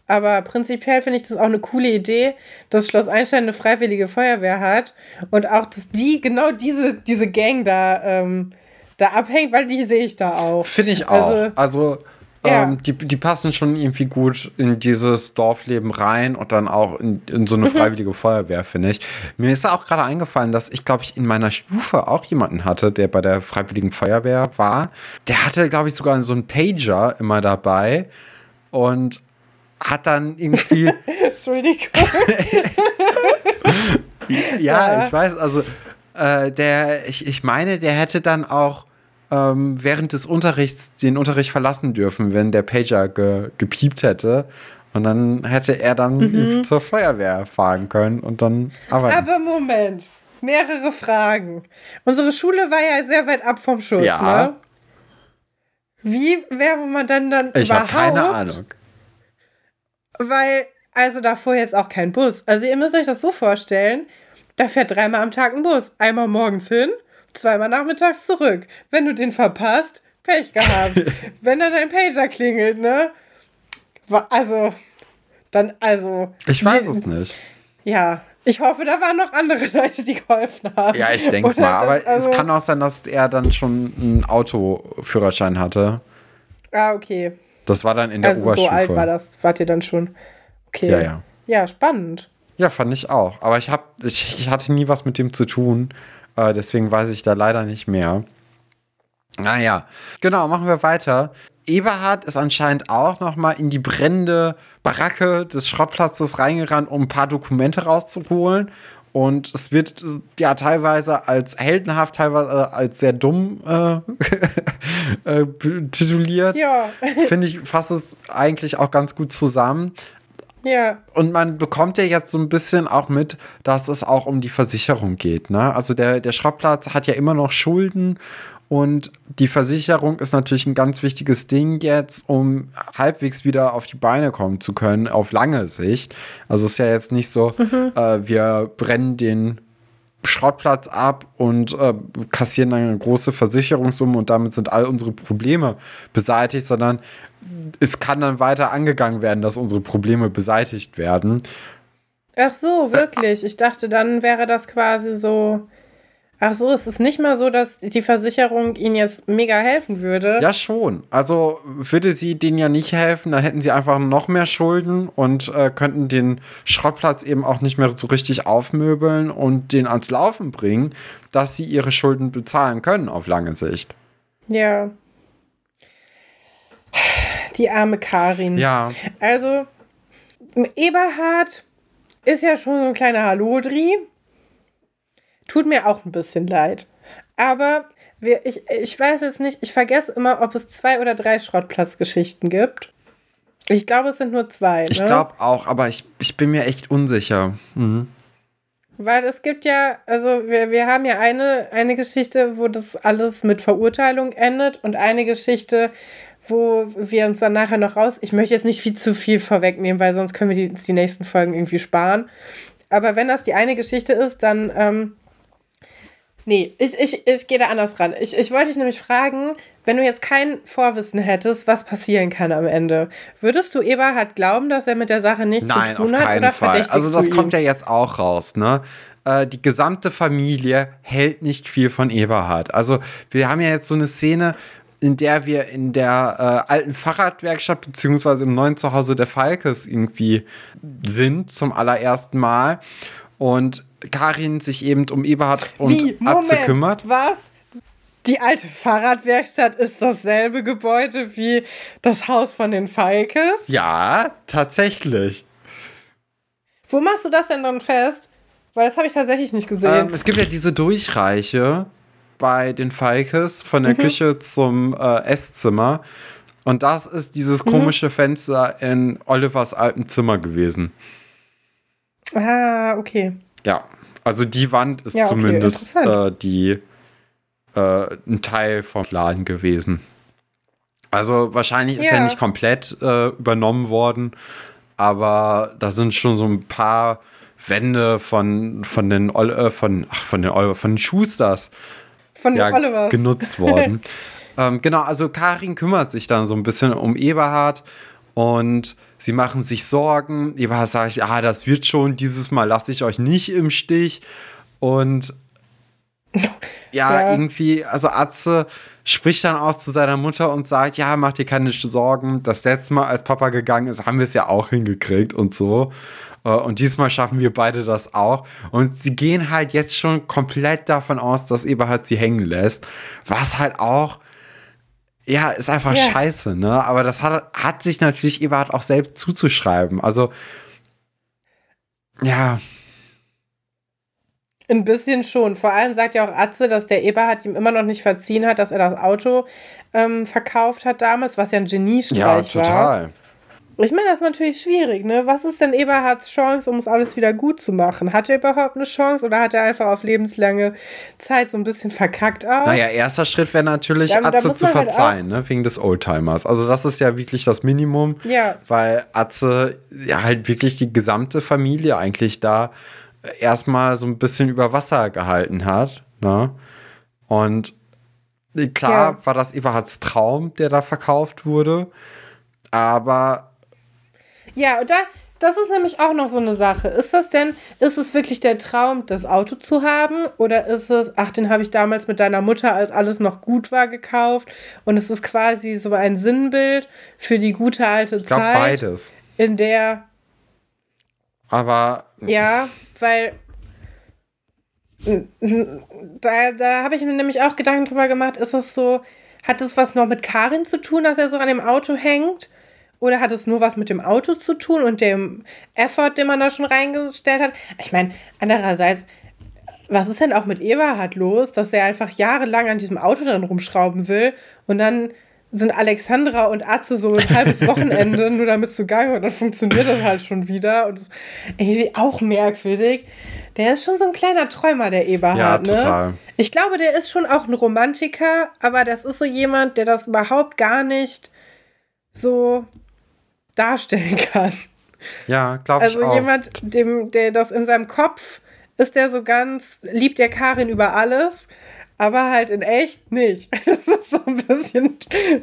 Speaker 2: aber prinzipiell finde ich das auch eine coole Idee, dass Schloss Einstein eine freiwillige Feuerwehr hat und auch, dass die genau diese, diese Gang da, ähm, da abhängt, weil die sehe ich da auch.
Speaker 1: Finde ich auch. Also, also Ja. Ähm, die, die passen schon irgendwie gut in dieses Dorfleben rein und dann auch in, in so eine mhm. freiwillige Feuerwehr, finde ich. Mir ist auch gerade eingefallen, dass ich, glaube ich, in meiner Stufe auch jemanden hatte, der bei der freiwilligen Feuerwehr war. Der hatte, glaube ich, sogar so einen Pager immer dabei und hat dann irgendwie. Entschuldigung. ja, ja, ich weiß, also äh, der, ich, ich meine, der hätte dann auch ähm, während des Unterrichts den Unterricht verlassen dürfen, wenn der Pager ge, gepiept hätte. Und dann hätte er dann mhm. zur Feuerwehr fahren können und dann
Speaker 2: arbeiten. Aber Moment, mehrere Fragen. Unsere Schule war ja sehr weit ab vom Schuss, ja. ne? Wie wäre man dann dann
Speaker 1: ich überhaupt? Ich habe keine Ahnung.
Speaker 2: Weil, also da fuhr jetzt auch kein Bus. Also ihr müsst euch das so vorstellen, da fährt dreimal am Tag ein Bus. Einmal morgens hin, zweimal nachmittags zurück. Wenn du den verpasst, Pech gehabt. Wenn dann dein Pager klingelt, ne? Also, dann, also.
Speaker 1: Ich weiß es nicht.
Speaker 2: Ja, ich hoffe, da waren noch andere Leute, die geholfen haben.
Speaker 1: Ja, ich denke mal. Aber das, also es kann auch sein, dass er dann schon einen Autoführerschein hatte.
Speaker 2: Ah, okay.
Speaker 1: Das war dann in der also Oberstufe. So alt
Speaker 2: war das, wart ihr dann schon. Okay.
Speaker 1: Ja, ja.
Speaker 2: Ja, spannend.
Speaker 1: Ja, fand ich auch. Aber ich, hab, ich, ich hatte nie was mit dem zu tun. Äh, deswegen weiß ich da leider nicht mehr. Naja, genau, machen wir weiter. Eberhard ist anscheinend auch noch mal in die brennende Baracke des Schrottplatzes reingerannt, um ein paar Dokumente rauszuholen. Und es wird ja teilweise als heldenhaft, teilweise als sehr dumm äh, äh, tituliert.
Speaker 2: Ja.
Speaker 1: Finde ich, fasst es eigentlich auch ganz gut zusammen.
Speaker 2: Ja.
Speaker 1: Und man bekommt ja jetzt so ein bisschen auch mit, dass es auch um die Versicherung geht. Ne? Also der, der Schrottplatz hat ja immer noch Schulden und die Versicherung ist natürlich ein ganz wichtiges Ding jetzt, um halbwegs wieder auf die Beine kommen zu können, auf lange Sicht. Also es ist ja jetzt nicht so, mhm. äh, wir brennen den Schrottplatz ab und äh, kassieren dann eine große Versicherungssumme und damit sind all unsere Probleme beseitigt, sondern es kann dann weiter angegangen werden, dass unsere Probleme beseitigt werden.
Speaker 2: Ach so, wirklich. Ich dachte, dann wäre das quasi so. Ach so, es ist nicht mal so, dass die Versicherung ihnen jetzt mega helfen würde.
Speaker 1: Ja, schon. Also würde sie denen ja nicht helfen, dann hätten sie einfach noch mehr Schulden und äh, könnten den Schrottplatz eben auch nicht mehr so richtig aufmöbeln und den ans Laufen bringen, dass sie ihre Schulden bezahlen können auf lange Sicht.
Speaker 2: Ja. Die arme Karin.
Speaker 1: Ja.
Speaker 2: Also, Eberhard ist ja schon so ein kleiner Halodri. Tut mir auch ein bisschen leid. Aber wir, ich, ich weiß jetzt nicht, ich vergesse immer, ob es zwei oder drei Schrottplatzgeschichten gibt. Ich glaube, es sind nur zwei. Ne?
Speaker 1: Ich glaube auch, aber ich, ich bin mir echt unsicher. Mhm.
Speaker 2: Weil es gibt ja, also wir, wir haben ja eine, eine Geschichte, wo das alles mit Verurteilung endet und eine Geschichte, wo wir uns dann nachher noch raus. Ich möchte jetzt nicht viel zu viel vorwegnehmen, weil sonst können wir die, die nächsten Folgen irgendwie sparen. Aber wenn das die eine Geschichte ist, dann. Ähm, nee, ich, ich, ich gehe da anders ran. Ich, ich wollte dich nämlich fragen, wenn du jetzt kein Vorwissen hättest, was passieren kann am Ende, würdest du Eberhard glauben, dass er mit der Sache nichts Nein, zu tun hat? Oder Fall.
Speaker 1: Also, das kommt ja jetzt auch raus, ne? Äh, die gesamte Familie hält nicht viel von Eberhard. Also, wir haben ja jetzt so eine Szene, in der wir in der äh, alten Fahrradwerkstatt beziehungsweise im neuen Zuhause der Falkes irgendwie sind zum allerersten Mal und Karin sich eben um Eberhard und Wie? Atze Moment, kümmert.
Speaker 2: Was? Die alte Fahrradwerkstatt ist dasselbe Gebäude wie das Haus von den Falkes?
Speaker 1: Ja, tatsächlich.
Speaker 2: Wo machst du das denn dann fest? Weil das habe ich tatsächlich nicht gesehen.
Speaker 1: Ähm, es gibt ja diese Durchreiche bei den Falkes von der mhm. Küche zum äh, Esszimmer. Und das ist dieses mhm. komische mhm. Fenster in Olivers altem Zimmer gewesen.
Speaker 2: Ah, okay.
Speaker 1: Ja, also die Wand ist ja, okay. zumindest äh, die äh, ein Teil vom Laden gewesen. Also wahrscheinlich ist ja. er nicht komplett äh, übernommen worden, aber da sind schon so ein paar Wände von, von den äh, von, ach, von den von den Schusters
Speaker 2: von ja, Olivers.
Speaker 1: genutzt worden. ähm, genau, also Karin kümmert sich dann so ein bisschen um Eberhard und sie machen sich Sorgen. Eberhard sagt, ah, das wird schon, dieses Mal lasse ich euch nicht im Stich. Und ja, ja, irgendwie, also Atze spricht dann auch zu seiner Mutter und sagt, ja, mach dir keine Sorgen. Das letzte Mal, als Papa gegangen ist, haben wir es ja auch hingekriegt und so. Äh, und diesmal schaffen wir beide das auch. Und sie gehen halt jetzt schon komplett davon aus, dass Eberhard sie hängen lässt. Was halt auch, ja, ist einfach ja. scheiße, ne? Aber das hat, hat sich natürlich Eberhard auch selbst zuzuschreiben. Also, ja.
Speaker 2: Ein bisschen schon. Vor allem sagt ja auch Atze, dass der Eberhard ihm immer noch nicht verziehen hat, dass er das Auto ähm, verkauft hat damals, was ja ein Geniestreich ja, total. war. Ich meine, das ist natürlich schwierig, ne? Was ist denn Eberhards Chance, um es alles wieder gut zu machen? Hat er überhaupt eine Chance oder hat er einfach auf lebenslange Zeit so ein bisschen verkackt
Speaker 1: auch? Naja, erster Schritt wäre natürlich, da, Atze zu halt verzeihen, halt ne? Wegen des Oldtimers. Also, das ist ja wirklich das Minimum. Ja. Weil Atze ja halt wirklich die gesamte Familie eigentlich da erstmal so ein bisschen über Wasser gehalten hat. Ne? Und klar ja. war das Eberhards Traum, der da verkauft wurde. Aber
Speaker 2: ja, und da, das ist nämlich auch noch so eine Sache. Ist das denn, ist es wirklich der Traum, das Auto zu haben? Oder ist es, ach, den habe ich damals mit deiner Mutter, als alles noch gut war, gekauft? Und es ist quasi so ein Sinnbild für die gute alte ich glaub, Zeit. beides. In der.
Speaker 1: Aber.
Speaker 2: Ja, weil. Da, da habe ich mir nämlich auch Gedanken drüber gemacht, ist es so, hat es was noch mit Karin zu tun, dass er so an dem Auto hängt? Oder hat es nur was mit dem Auto zu tun und dem Effort, den man da schon reingestellt hat? Ich meine, andererseits, was ist denn auch mit Eberhard los, dass der einfach jahrelang an diesem Auto dann rumschrauben will und dann sind Alexandra und Atze so ein halbes Wochenende nur damit zugange und dann funktioniert das halt schon wieder und das ist irgendwie auch merkwürdig. Der ist schon so ein kleiner Träumer, der Eberhard, ja, ne? total. Ne? Ich glaube, der ist schon auch ein Romantiker, aber das ist so jemand, der das überhaupt gar nicht so darstellen kann.
Speaker 1: Ja, glaube ich
Speaker 2: also auch. Also jemand, dem, der das in seinem Kopf ist, der so ganz, liebt der Karin über alles, aber halt in echt nicht. Das ist so ein bisschen,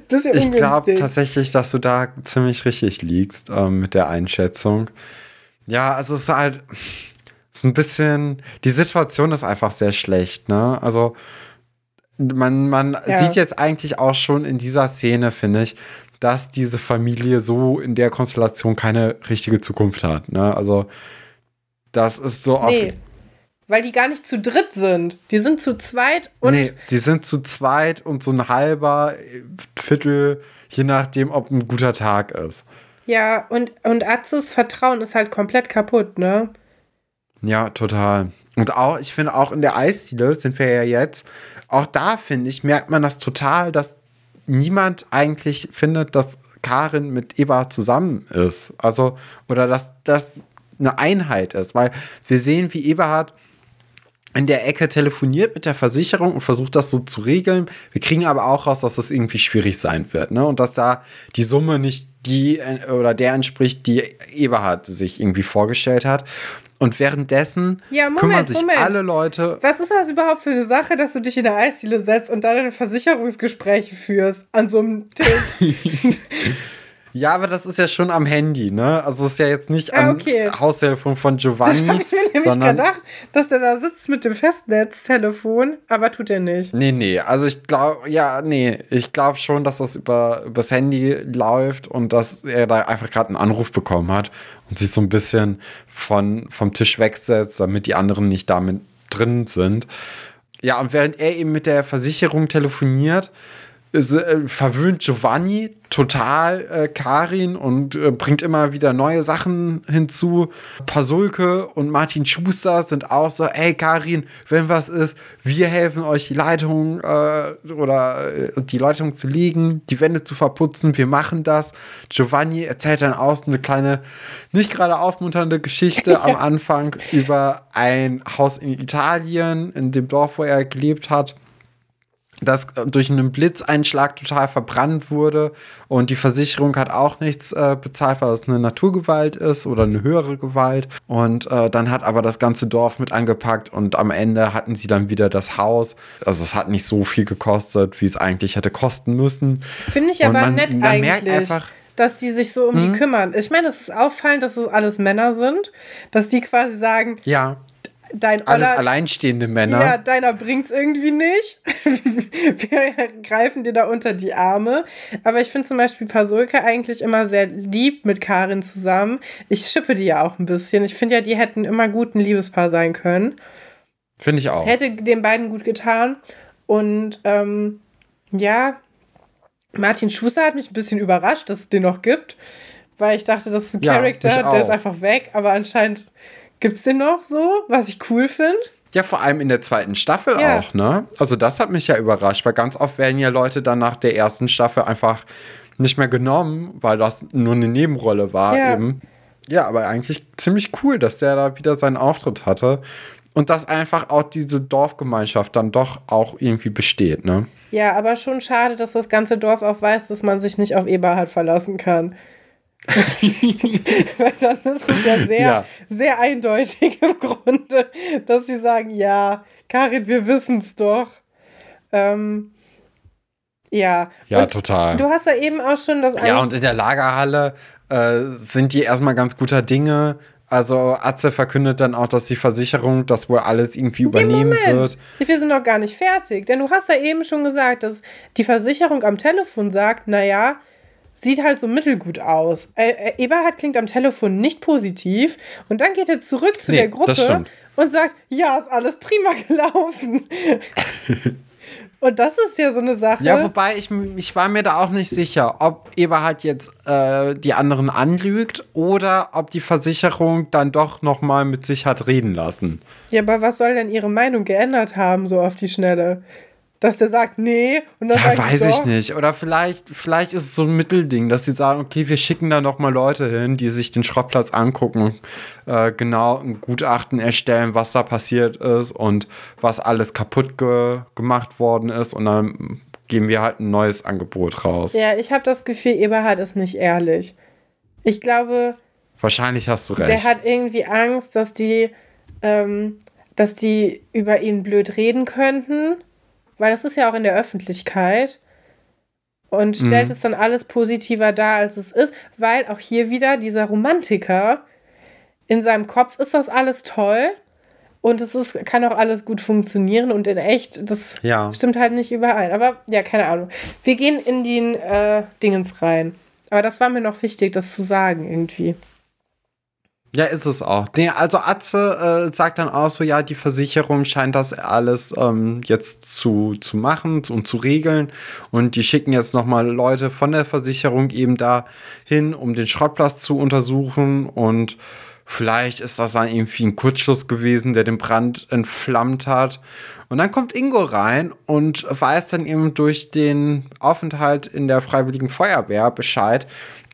Speaker 2: bisschen
Speaker 1: Ich glaube tatsächlich, dass du da ziemlich richtig liegst ähm, mit der Einschätzung. Ja, also es ist halt ist ein bisschen, die Situation ist einfach sehr schlecht, ne? Also man, man ja. sieht jetzt eigentlich auch schon in dieser Szene, finde ich, dass diese Familie so in der Konstellation keine richtige Zukunft hat. Ne? Also, das ist so
Speaker 2: nee, weil die gar nicht zu dritt sind. Die sind zu zweit und. Nee,
Speaker 1: die sind zu zweit und so ein halber Viertel, je nachdem, ob ein guter Tag ist.
Speaker 2: Ja, und, und Atzes Vertrauen ist halt komplett kaputt, ne?
Speaker 1: Ja, total. Und auch, ich finde, auch in der Eisdiele sind wir ja jetzt, auch da finde ich, merkt man das total, dass niemand eigentlich findet, dass Karin mit Eva zusammen ist. Also, oder dass das eine Einheit ist, weil wir sehen, wie Eberhard in der Ecke telefoniert mit der Versicherung und versucht das so zu regeln. Wir kriegen aber auch raus, dass das irgendwie schwierig sein wird, ne? Und dass da die Summe nicht die oder der entspricht, die Eberhard sich irgendwie vorgestellt hat. Und währenddessen ja, Moment, kümmern sich Moment. alle Leute.
Speaker 2: Was ist das überhaupt für eine Sache, dass du dich in der Eisdiele setzt und dann Versicherungsgespräche führst an so einem Tisch?
Speaker 1: Ja, aber das ist ja schon am Handy, ne? Also es ist ja jetzt nicht ah, okay. am Haustelefon von Giovanni. Das habe ich mir nämlich sondern
Speaker 2: gedacht, dass der da sitzt mit dem Festnetztelefon, aber tut er nicht.
Speaker 1: Nee, nee, also ich glaube, ja, nee, ich glaube schon, dass das über das Handy läuft und dass er da einfach gerade einen Anruf bekommen hat und sich so ein bisschen von, vom Tisch wegsetzt, damit die anderen nicht damit drin sind. Ja, und während er eben mit der Versicherung telefoniert, ist, äh, verwöhnt Giovanni total äh, Karin und äh, bringt immer wieder neue Sachen hinzu. Pasulke und Martin Schuster sind auch so, ey Karin, wenn was ist, wir helfen euch die Leitung äh, oder äh, die Leitung zu legen, die Wände zu verputzen, wir machen das. Giovanni erzählt dann aus eine kleine, nicht gerade aufmunternde Geschichte am Anfang über ein Haus in Italien, in dem Dorf, wo er gelebt hat das durch einen Blitzeinschlag total verbrannt wurde und die Versicherung hat auch nichts äh, bezahlt, weil es eine Naturgewalt ist oder eine höhere Gewalt. Und äh, dann hat aber das ganze Dorf mit angepackt und am Ende hatten sie dann wieder das Haus. Also es hat nicht so viel gekostet, wie es eigentlich hätte kosten müssen.
Speaker 2: Finde ich aber man, nett man eigentlich. Einfach, dass die sich so um mhm. die kümmern. Ich meine, es ist auffallend, dass es alles Männer sind, dass die quasi sagen,
Speaker 1: ja
Speaker 2: dein
Speaker 1: Alles Oller, alleinstehende Männer.
Speaker 2: Ja, deiner bringt's irgendwie nicht. Wir greifen dir da unter die Arme. Aber ich finde zum Beispiel Pasulka eigentlich immer sehr lieb mit Karin zusammen. Ich schippe die ja auch ein bisschen. Ich finde ja, die hätten immer gut ein Liebespaar sein können.
Speaker 1: Finde ich auch.
Speaker 2: Hätte den beiden gut getan. Und ähm, ja, Martin Schuster hat mich ein bisschen überrascht, dass es den noch gibt. Weil ich dachte, das ist ein ja, Charakter, der ist einfach weg. Aber anscheinend gibt es den noch so, was ich cool finde.
Speaker 1: Ja, vor allem in der zweiten Staffel ja. auch, ne? Also das hat mich ja überrascht, weil ganz oft werden ja Leute dann nach der ersten Staffel einfach nicht mehr genommen, weil das nur eine Nebenrolle war ja. eben. Ja, aber eigentlich ziemlich cool, dass der da wieder seinen Auftritt hatte und dass einfach auch diese Dorfgemeinschaft dann doch auch irgendwie besteht, ne?
Speaker 2: Ja, aber schon schade, dass das ganze Dorf auch weiß, dass man sich nicht auf Eberhard verlassen kann. Weil dann ist es ja sehr, ja. sehr eindeutig im Grunde, dass sie sagen, ja, Karin, wir wissen es doch. Ähm, ja.
Speaker 1: Ja, und total.
Speaker 2: Du hast ja eben auch schon das.
Speaker 1: Ja, und in der Lagerhalle äh, sind die erstmal ganz guter Dinge. Also Atze verkündet dann auch, dass die Versicherung das wohl alles irgendwie übernehmen Moment. wird.
Speaker 2: Wir sind noch gar nicht fertig, denn du hast ja eben schon gesagt, dass die Versicherung am Telefon sagt, naja, sieht halt so mittelgut aus. Äh, äh, Eberhard klingt am Telefon nicht positiv und dann geht er zurück zu nee, der Gruppe und sagt, ja, ist alles prima gelaufen. und das ist ja so eine Sache.
Speaker 1: Ja, wobei ich, ich war mir da auch nicht sicher, ob Eberhard jetzt äh, die anderen anlügt oder ob die Versicherung dann doch noch mal mit sich hat reden lassen.
Speaker 2: Ja, aber was soll denn ihre Meinung geändert haben, so auf die Schnelle? Dass der sagt, nee. Und dann
Speaker 1: ja, weiß ich nicht. Oder vielleicht, vielleicht ist es so ein Mittelding, dass sie sagen, okay, wir schicken da noch mal Leute hin, die sich den Schrottplatz angucken äh, genau ein Gutachten erstellen, was da passiert ist und was alles kaputt ge gemacht worden ist. Und dann geben wir halt ein neues Angebot raus.
Speaker 2: Ja, ich habe das Gefühl, Eberhard ist nicht ehrlich. Ich glaube.
Speaker 1: Wahrscheinlich hast du recht.
Speaker 2: Der hat irgendwie Angst, dass die, ähm, dass die über ihn blöd reden könnten weil das ist ja auch in der Öffentlichkeit und stellt mhm. es dann alles positiver dar, als es ist, weil auch hier wieder dieser Romantiker in seinem Kopf ist das alles toll und es ist, kann auch alles gut funktionieren und in echt, das ja. stimmt halt nicht überein. Aber ja, keine Ahnung. Wir gehen in den äh, Dingens rein. Aber das war mir noch wichtig, das zu sagen irgendwie.
Speaker 1: Ja, ist es auch. Nee, also Atze äh, sagt dann auch so, ja, die Versicherung scheint das alles ähm, jetzt zu, zu machen und zu regeln. Und die schicken jetzt nochmal Leute von der Versicherung eben da hin, um den Schrottplatz zu untersuchen. Und vielleicht ist das dann irgendwie ein Kurzschluss gewesen, der den Brand entflammt hat. Und dann kommt Ingo rein und weiß dann eben durch den Aufenthalt in der Freiwilligen Feuerwehr Bescheid,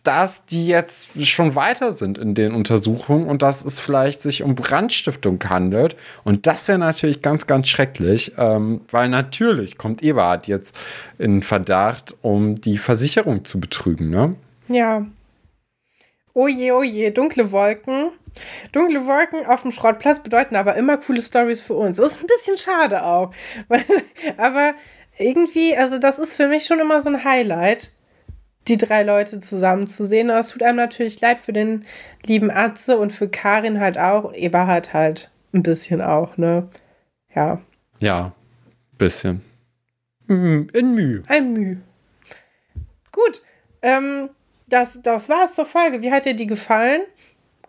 Speaker 1: dass die jetzt schon weiter sind in den Untersuchungen und dass es vielleicht sich um Brandstiftung handelt. Und das wäre natürlich ganz, ganz schrecklich, ähm, weil natürlich kommt Eberhard jetzt in Verdacht, um die Versicherung zu betrügen, ne?
Speaker 2: Ja. Oh je, oh je, dunkle Wolken. Dunkle Wolken auf dem Schrottplatz bedeuten aber immer coole Stories für uns. Ist ein bisschen schade auch. aber irgendwie, also das ist für mich schon immer so ein Highlight die drei Leute zusammen zu sehen. Aber es tut einem natürlich leid für den lieben Atze und für Karin halt auch und Eberhard halt ein bisschen auch, ne? Ja.
Speaker 1: Ja, bisschen. Mhm, in Mühe.
Speaker 2: Ein Mühe. Gut, ähm, das, das war's zur Folge. Wie hat dir die gefallen?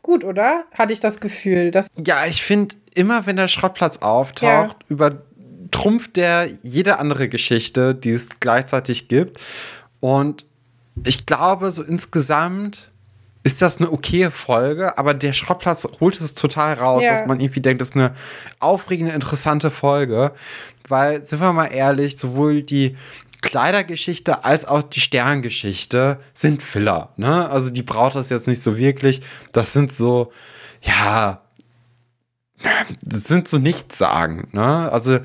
Speaker 2: Gut, oder? Hatte ich das Gefühl. Dass
Speaker 1: ja, ich finde, immer wenn der Schrottplatz auftaucht, ja. übertrumpft der jede andere Geschichte, die es gleichzeitig gibt. Und ich glaube, so insgesamt ist das eine okaye Folge, aber der Schrottplatz holt es total raus, ja. dass man irgendwie denkt, das ist eine aufregende, interessante Folge. Weil, sind wir mal ehrlich, sowohl die Kleidergeschichte als auch die Sterngeschichte sind Filler. Ne? Also die braucht das jetzt nicht so wirklich. Das sind so, ja, das sind so nichts sagen. Ne? Also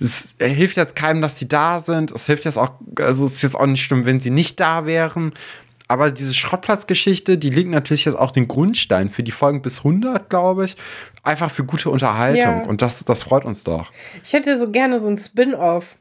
Speaker 1: es hilft jetzt keinem, dass die da sind. Es hilft jetzt auch, also es ist jetzt auch nicht schlimm, wenn sie nicht da wären. Aber diese Schrottplatzgeschichte, die legt natürlich jetzt auch den Grundstein für die Folgen bis 100, glaube ich. Einfach für gute Unterhaltung. Ja. Und das, das freut uns doch.
Speaker 2: Ich hätte so gerne so ein Spin-off.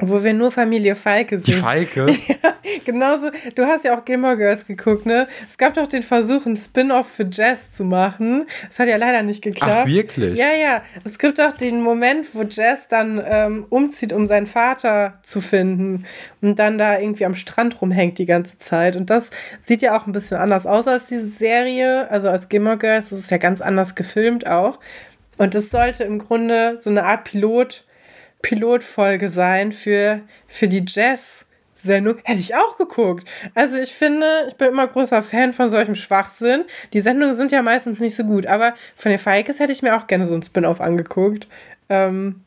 Speaker 2: Wo wir nur Familie Falke sind.
Speaker 1: Die Falke?
Speaker 2: ja, genauso. Du hast ja auch Gilmore Girls geguckt, ne? Es gab doch den Versuch, ein Spin-off für Jess zu machen. Das hat ja leider nicht geklappt. Ach,
Speaker 1: wirklich?
Speaker 2: Ja, ja. Es gibt auch den Moment, wo Jess dann ähm, umzieht, um seinen Vater zu finden und dann da irgendwie am Strand rumhängt die ganze Zeit. Und das sieht ja auch ein bisschen anders aus als diese Serie, also als Gilmore Girls. Das ist ja ganz anders gefilmt auch. Und das sollte im Grunde so eine Art Pilot- Pilotfolge sein für, für die Jazz-Sendung. Hätte ich auch geguckt. Also ich finde, ich bin immer großer Fan von solchem Schwachsinn. Die Sendungen sind ja meistens nicht so gut, aber von den Falkes hätte ich mir auch gerne so ein Spin-off angeguckt. Ähm,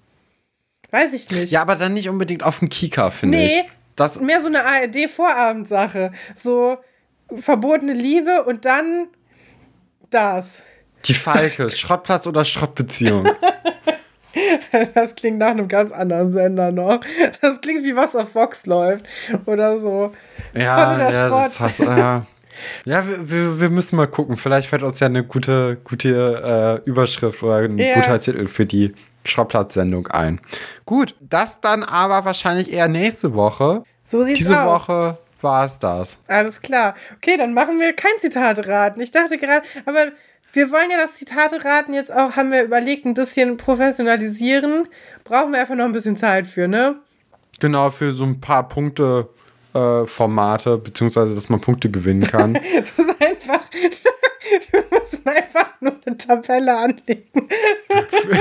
Speaker 2: weiß ich nicht.
Speaker 1: Ja, aber dann nicht unbedingt auf dem Kika, finde nee, ich.
Speaker 2: Das mehr so eine ARD-Vorabendsache. So verbotene Liebe und dann das.
Speaker 1: Die Falke, Schrottplatz oder Schrottbeziehung.
Speaker 2: Das klingt nach einem ganz anderen Sender noch. Das klingt wie was auf Fox läuft oder so.
Speaker 1: Ja, ja, das hast, ja. ja wir, wir, müssen mal gucken. Vielleicht fällt uns ja eine gute, gute äh, Überschrift oder ein ja. guter Titel für die Schrottplatz-Sendung ein. Gut, das dann aber wahrscheinlich eher nächste Woche.
Speaker 2: So sieht's
Speaker 1: Diese
Speaker 2: aus.
Speaker 1: Woche war es das.
Speaker 2: Alles klar. Okay, dann machen wir kein Zitat raten. Ich dachte gerade, aber wir wollen ja das Zitate-Raten jetzt auch, haben wir überlegt, ein bisschen professionalisieren. Brauchen wir einfach noch ein bisschen Zeit für, ne?
Speaker 1: Genau, für so ein paar Punkte. Äh, Formate, beziehungsweise dass man Punkte gewinnen kann.
Speaker 2: das ist einfach. wir müssen einfach nur eine Tabelle anlegen.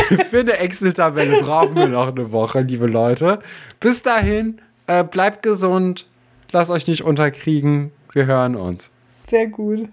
Speaker 1: für, für eine Excel-Tabelle brauchen wir noch eine Woche, liebe Leute. Bis dahin, äh, bleibt gesund, lasst euch nicht unterkriegen. Wir hören uns.
Speaker 2: Sehr gut.